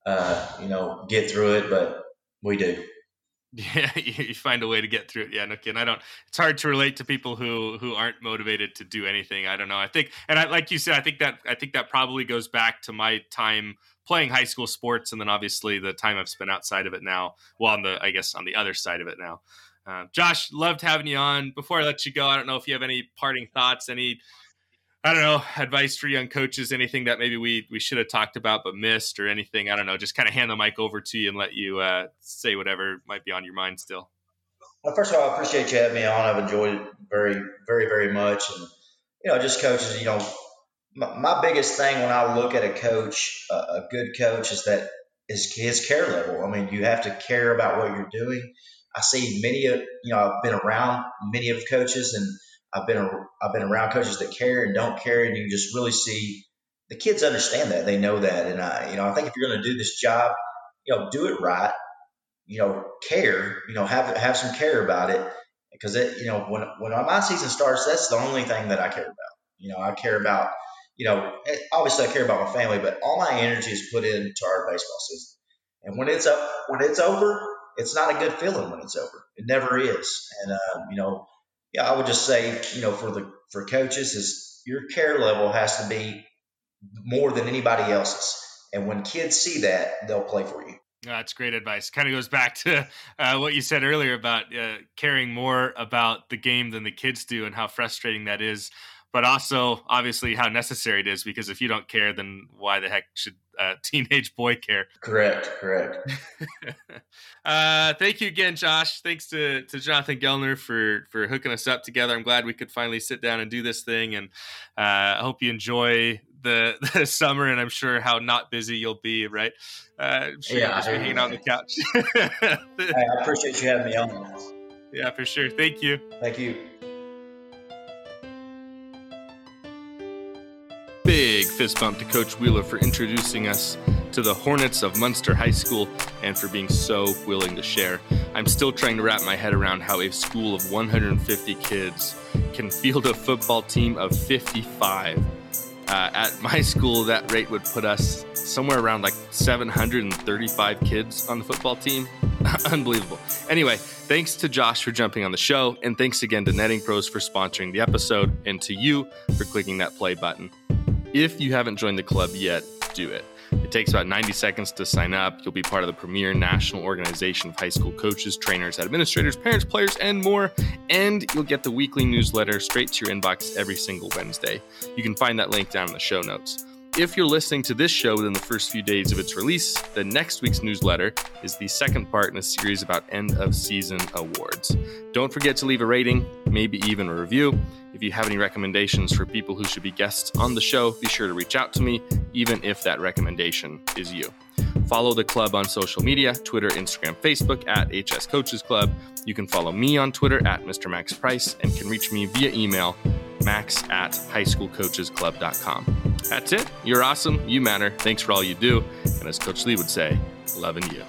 uh, you know, get through it, but we do. *laughs* Yeah, you find a way to get through it. Yeah, no kidding. I don't. It's hard to relate to people who who aren't motivated to do anything. I don't know. I think, and I, like you said, I think that I think that probably goes back to my time playing high school sports, and then obviously the time I've spent outside of it now. Well, on the I guess on the other side of it now. Uh, Josh, loved having you on. Before I let you go, I don't know if you have any parting thoughts, any I don't know, advice for young coaches, anything that maybe we we should have talked about but missed or anything. I don't know, just kind of hand the mic over to you and let you uh, say whatever might be on your mind still. Well, first of all, I appreciate you having me on. I've enjoyed it very, very, very much. And, you know, just coaches, you know, my, my biggest thing when I look at a coach, uh, a good coach, is that is his care level. I mean, you have to care about what you're doing. I see many of, you know, I've been around many of coaches and – I've been I've been around coaches that care and don't care, and you just really see the kids understand that they know that, and I you know I think if you're going to do this job, you know, do it right, you know, care, you know, have have some care about it because it you know when when my season starts, that's the only thing that I care about. You know, I care about you know obviously I care about my family, but all my energy is put into our baseball season. And when it's up, when it's over, it's not a good feeling when it's over. It never is. And uh, you know, yeah, I would just say, you know, for the for coaches is your care level has to be more than anybody else's. And when kids see that, they'll play for you. That's great advice. Kind of goes back to *laughs* uh, what you said earlier about uh, caring more about the game than the kids do and how frustrating that is but also obviously how necessary it is because if you don't care then why the heck should a *laughs* teenage boy care? Correct correct. *laughs* Uh, thank you again josh. Thanks to, to jonathan gellner for for hooking us up together. I'm glad we could finally sit down and do this thing and uh, i hope you enjoy the, *laughs* the summer and i'm sure how not busy you'll be right? Uh, sure yeah, just be hanging out on the couch. I appreciate you having me on. Yeah for sure. Thank you. Thank you fist bump to Coach Wheeler for introducing us to the Hornets of Muenster High School and for being so willing to share. I'm still trying to wrap my head around how a school of 150 kids can field a football team of 55. Uh, at my school, that rate would put us somewhere around like 735 kids on the football team. *laughs* Unbelievable. Anyway, thanks to Josh for jumping on the show, and thanks again to Netting Pros for sponsoring the episode, and to you for clicking that play button. If you haven't joined the club yet, do it. It takes about 90 seconds to sign up. You'll be part of the premier national organization of high school coaches, trainers, administrators, parents, players, and more. And you'll get the weekly newsletter straight to your inbox every single Wednesday. You can find that link down in the show notes. If you're listening to this show within the first few days of its release, then next week's newsletter is the second part in a series about end of season awards. Don't forget to leave a rating, maybe even a review. If you have any recommendations for people who should be guests on the show, be sure to reach out to me, even if that recommendation is you. Follow the club on social media Twitter, Instagram, Facebook at HS Coaches Club. You can follow me on Twitter at Mr. Max Price and can reach me via email max at highschoolcoachesclub.com. That's it. You're awesome. You matter. Thanks for all you do. And as Coach Lee would say, loving you.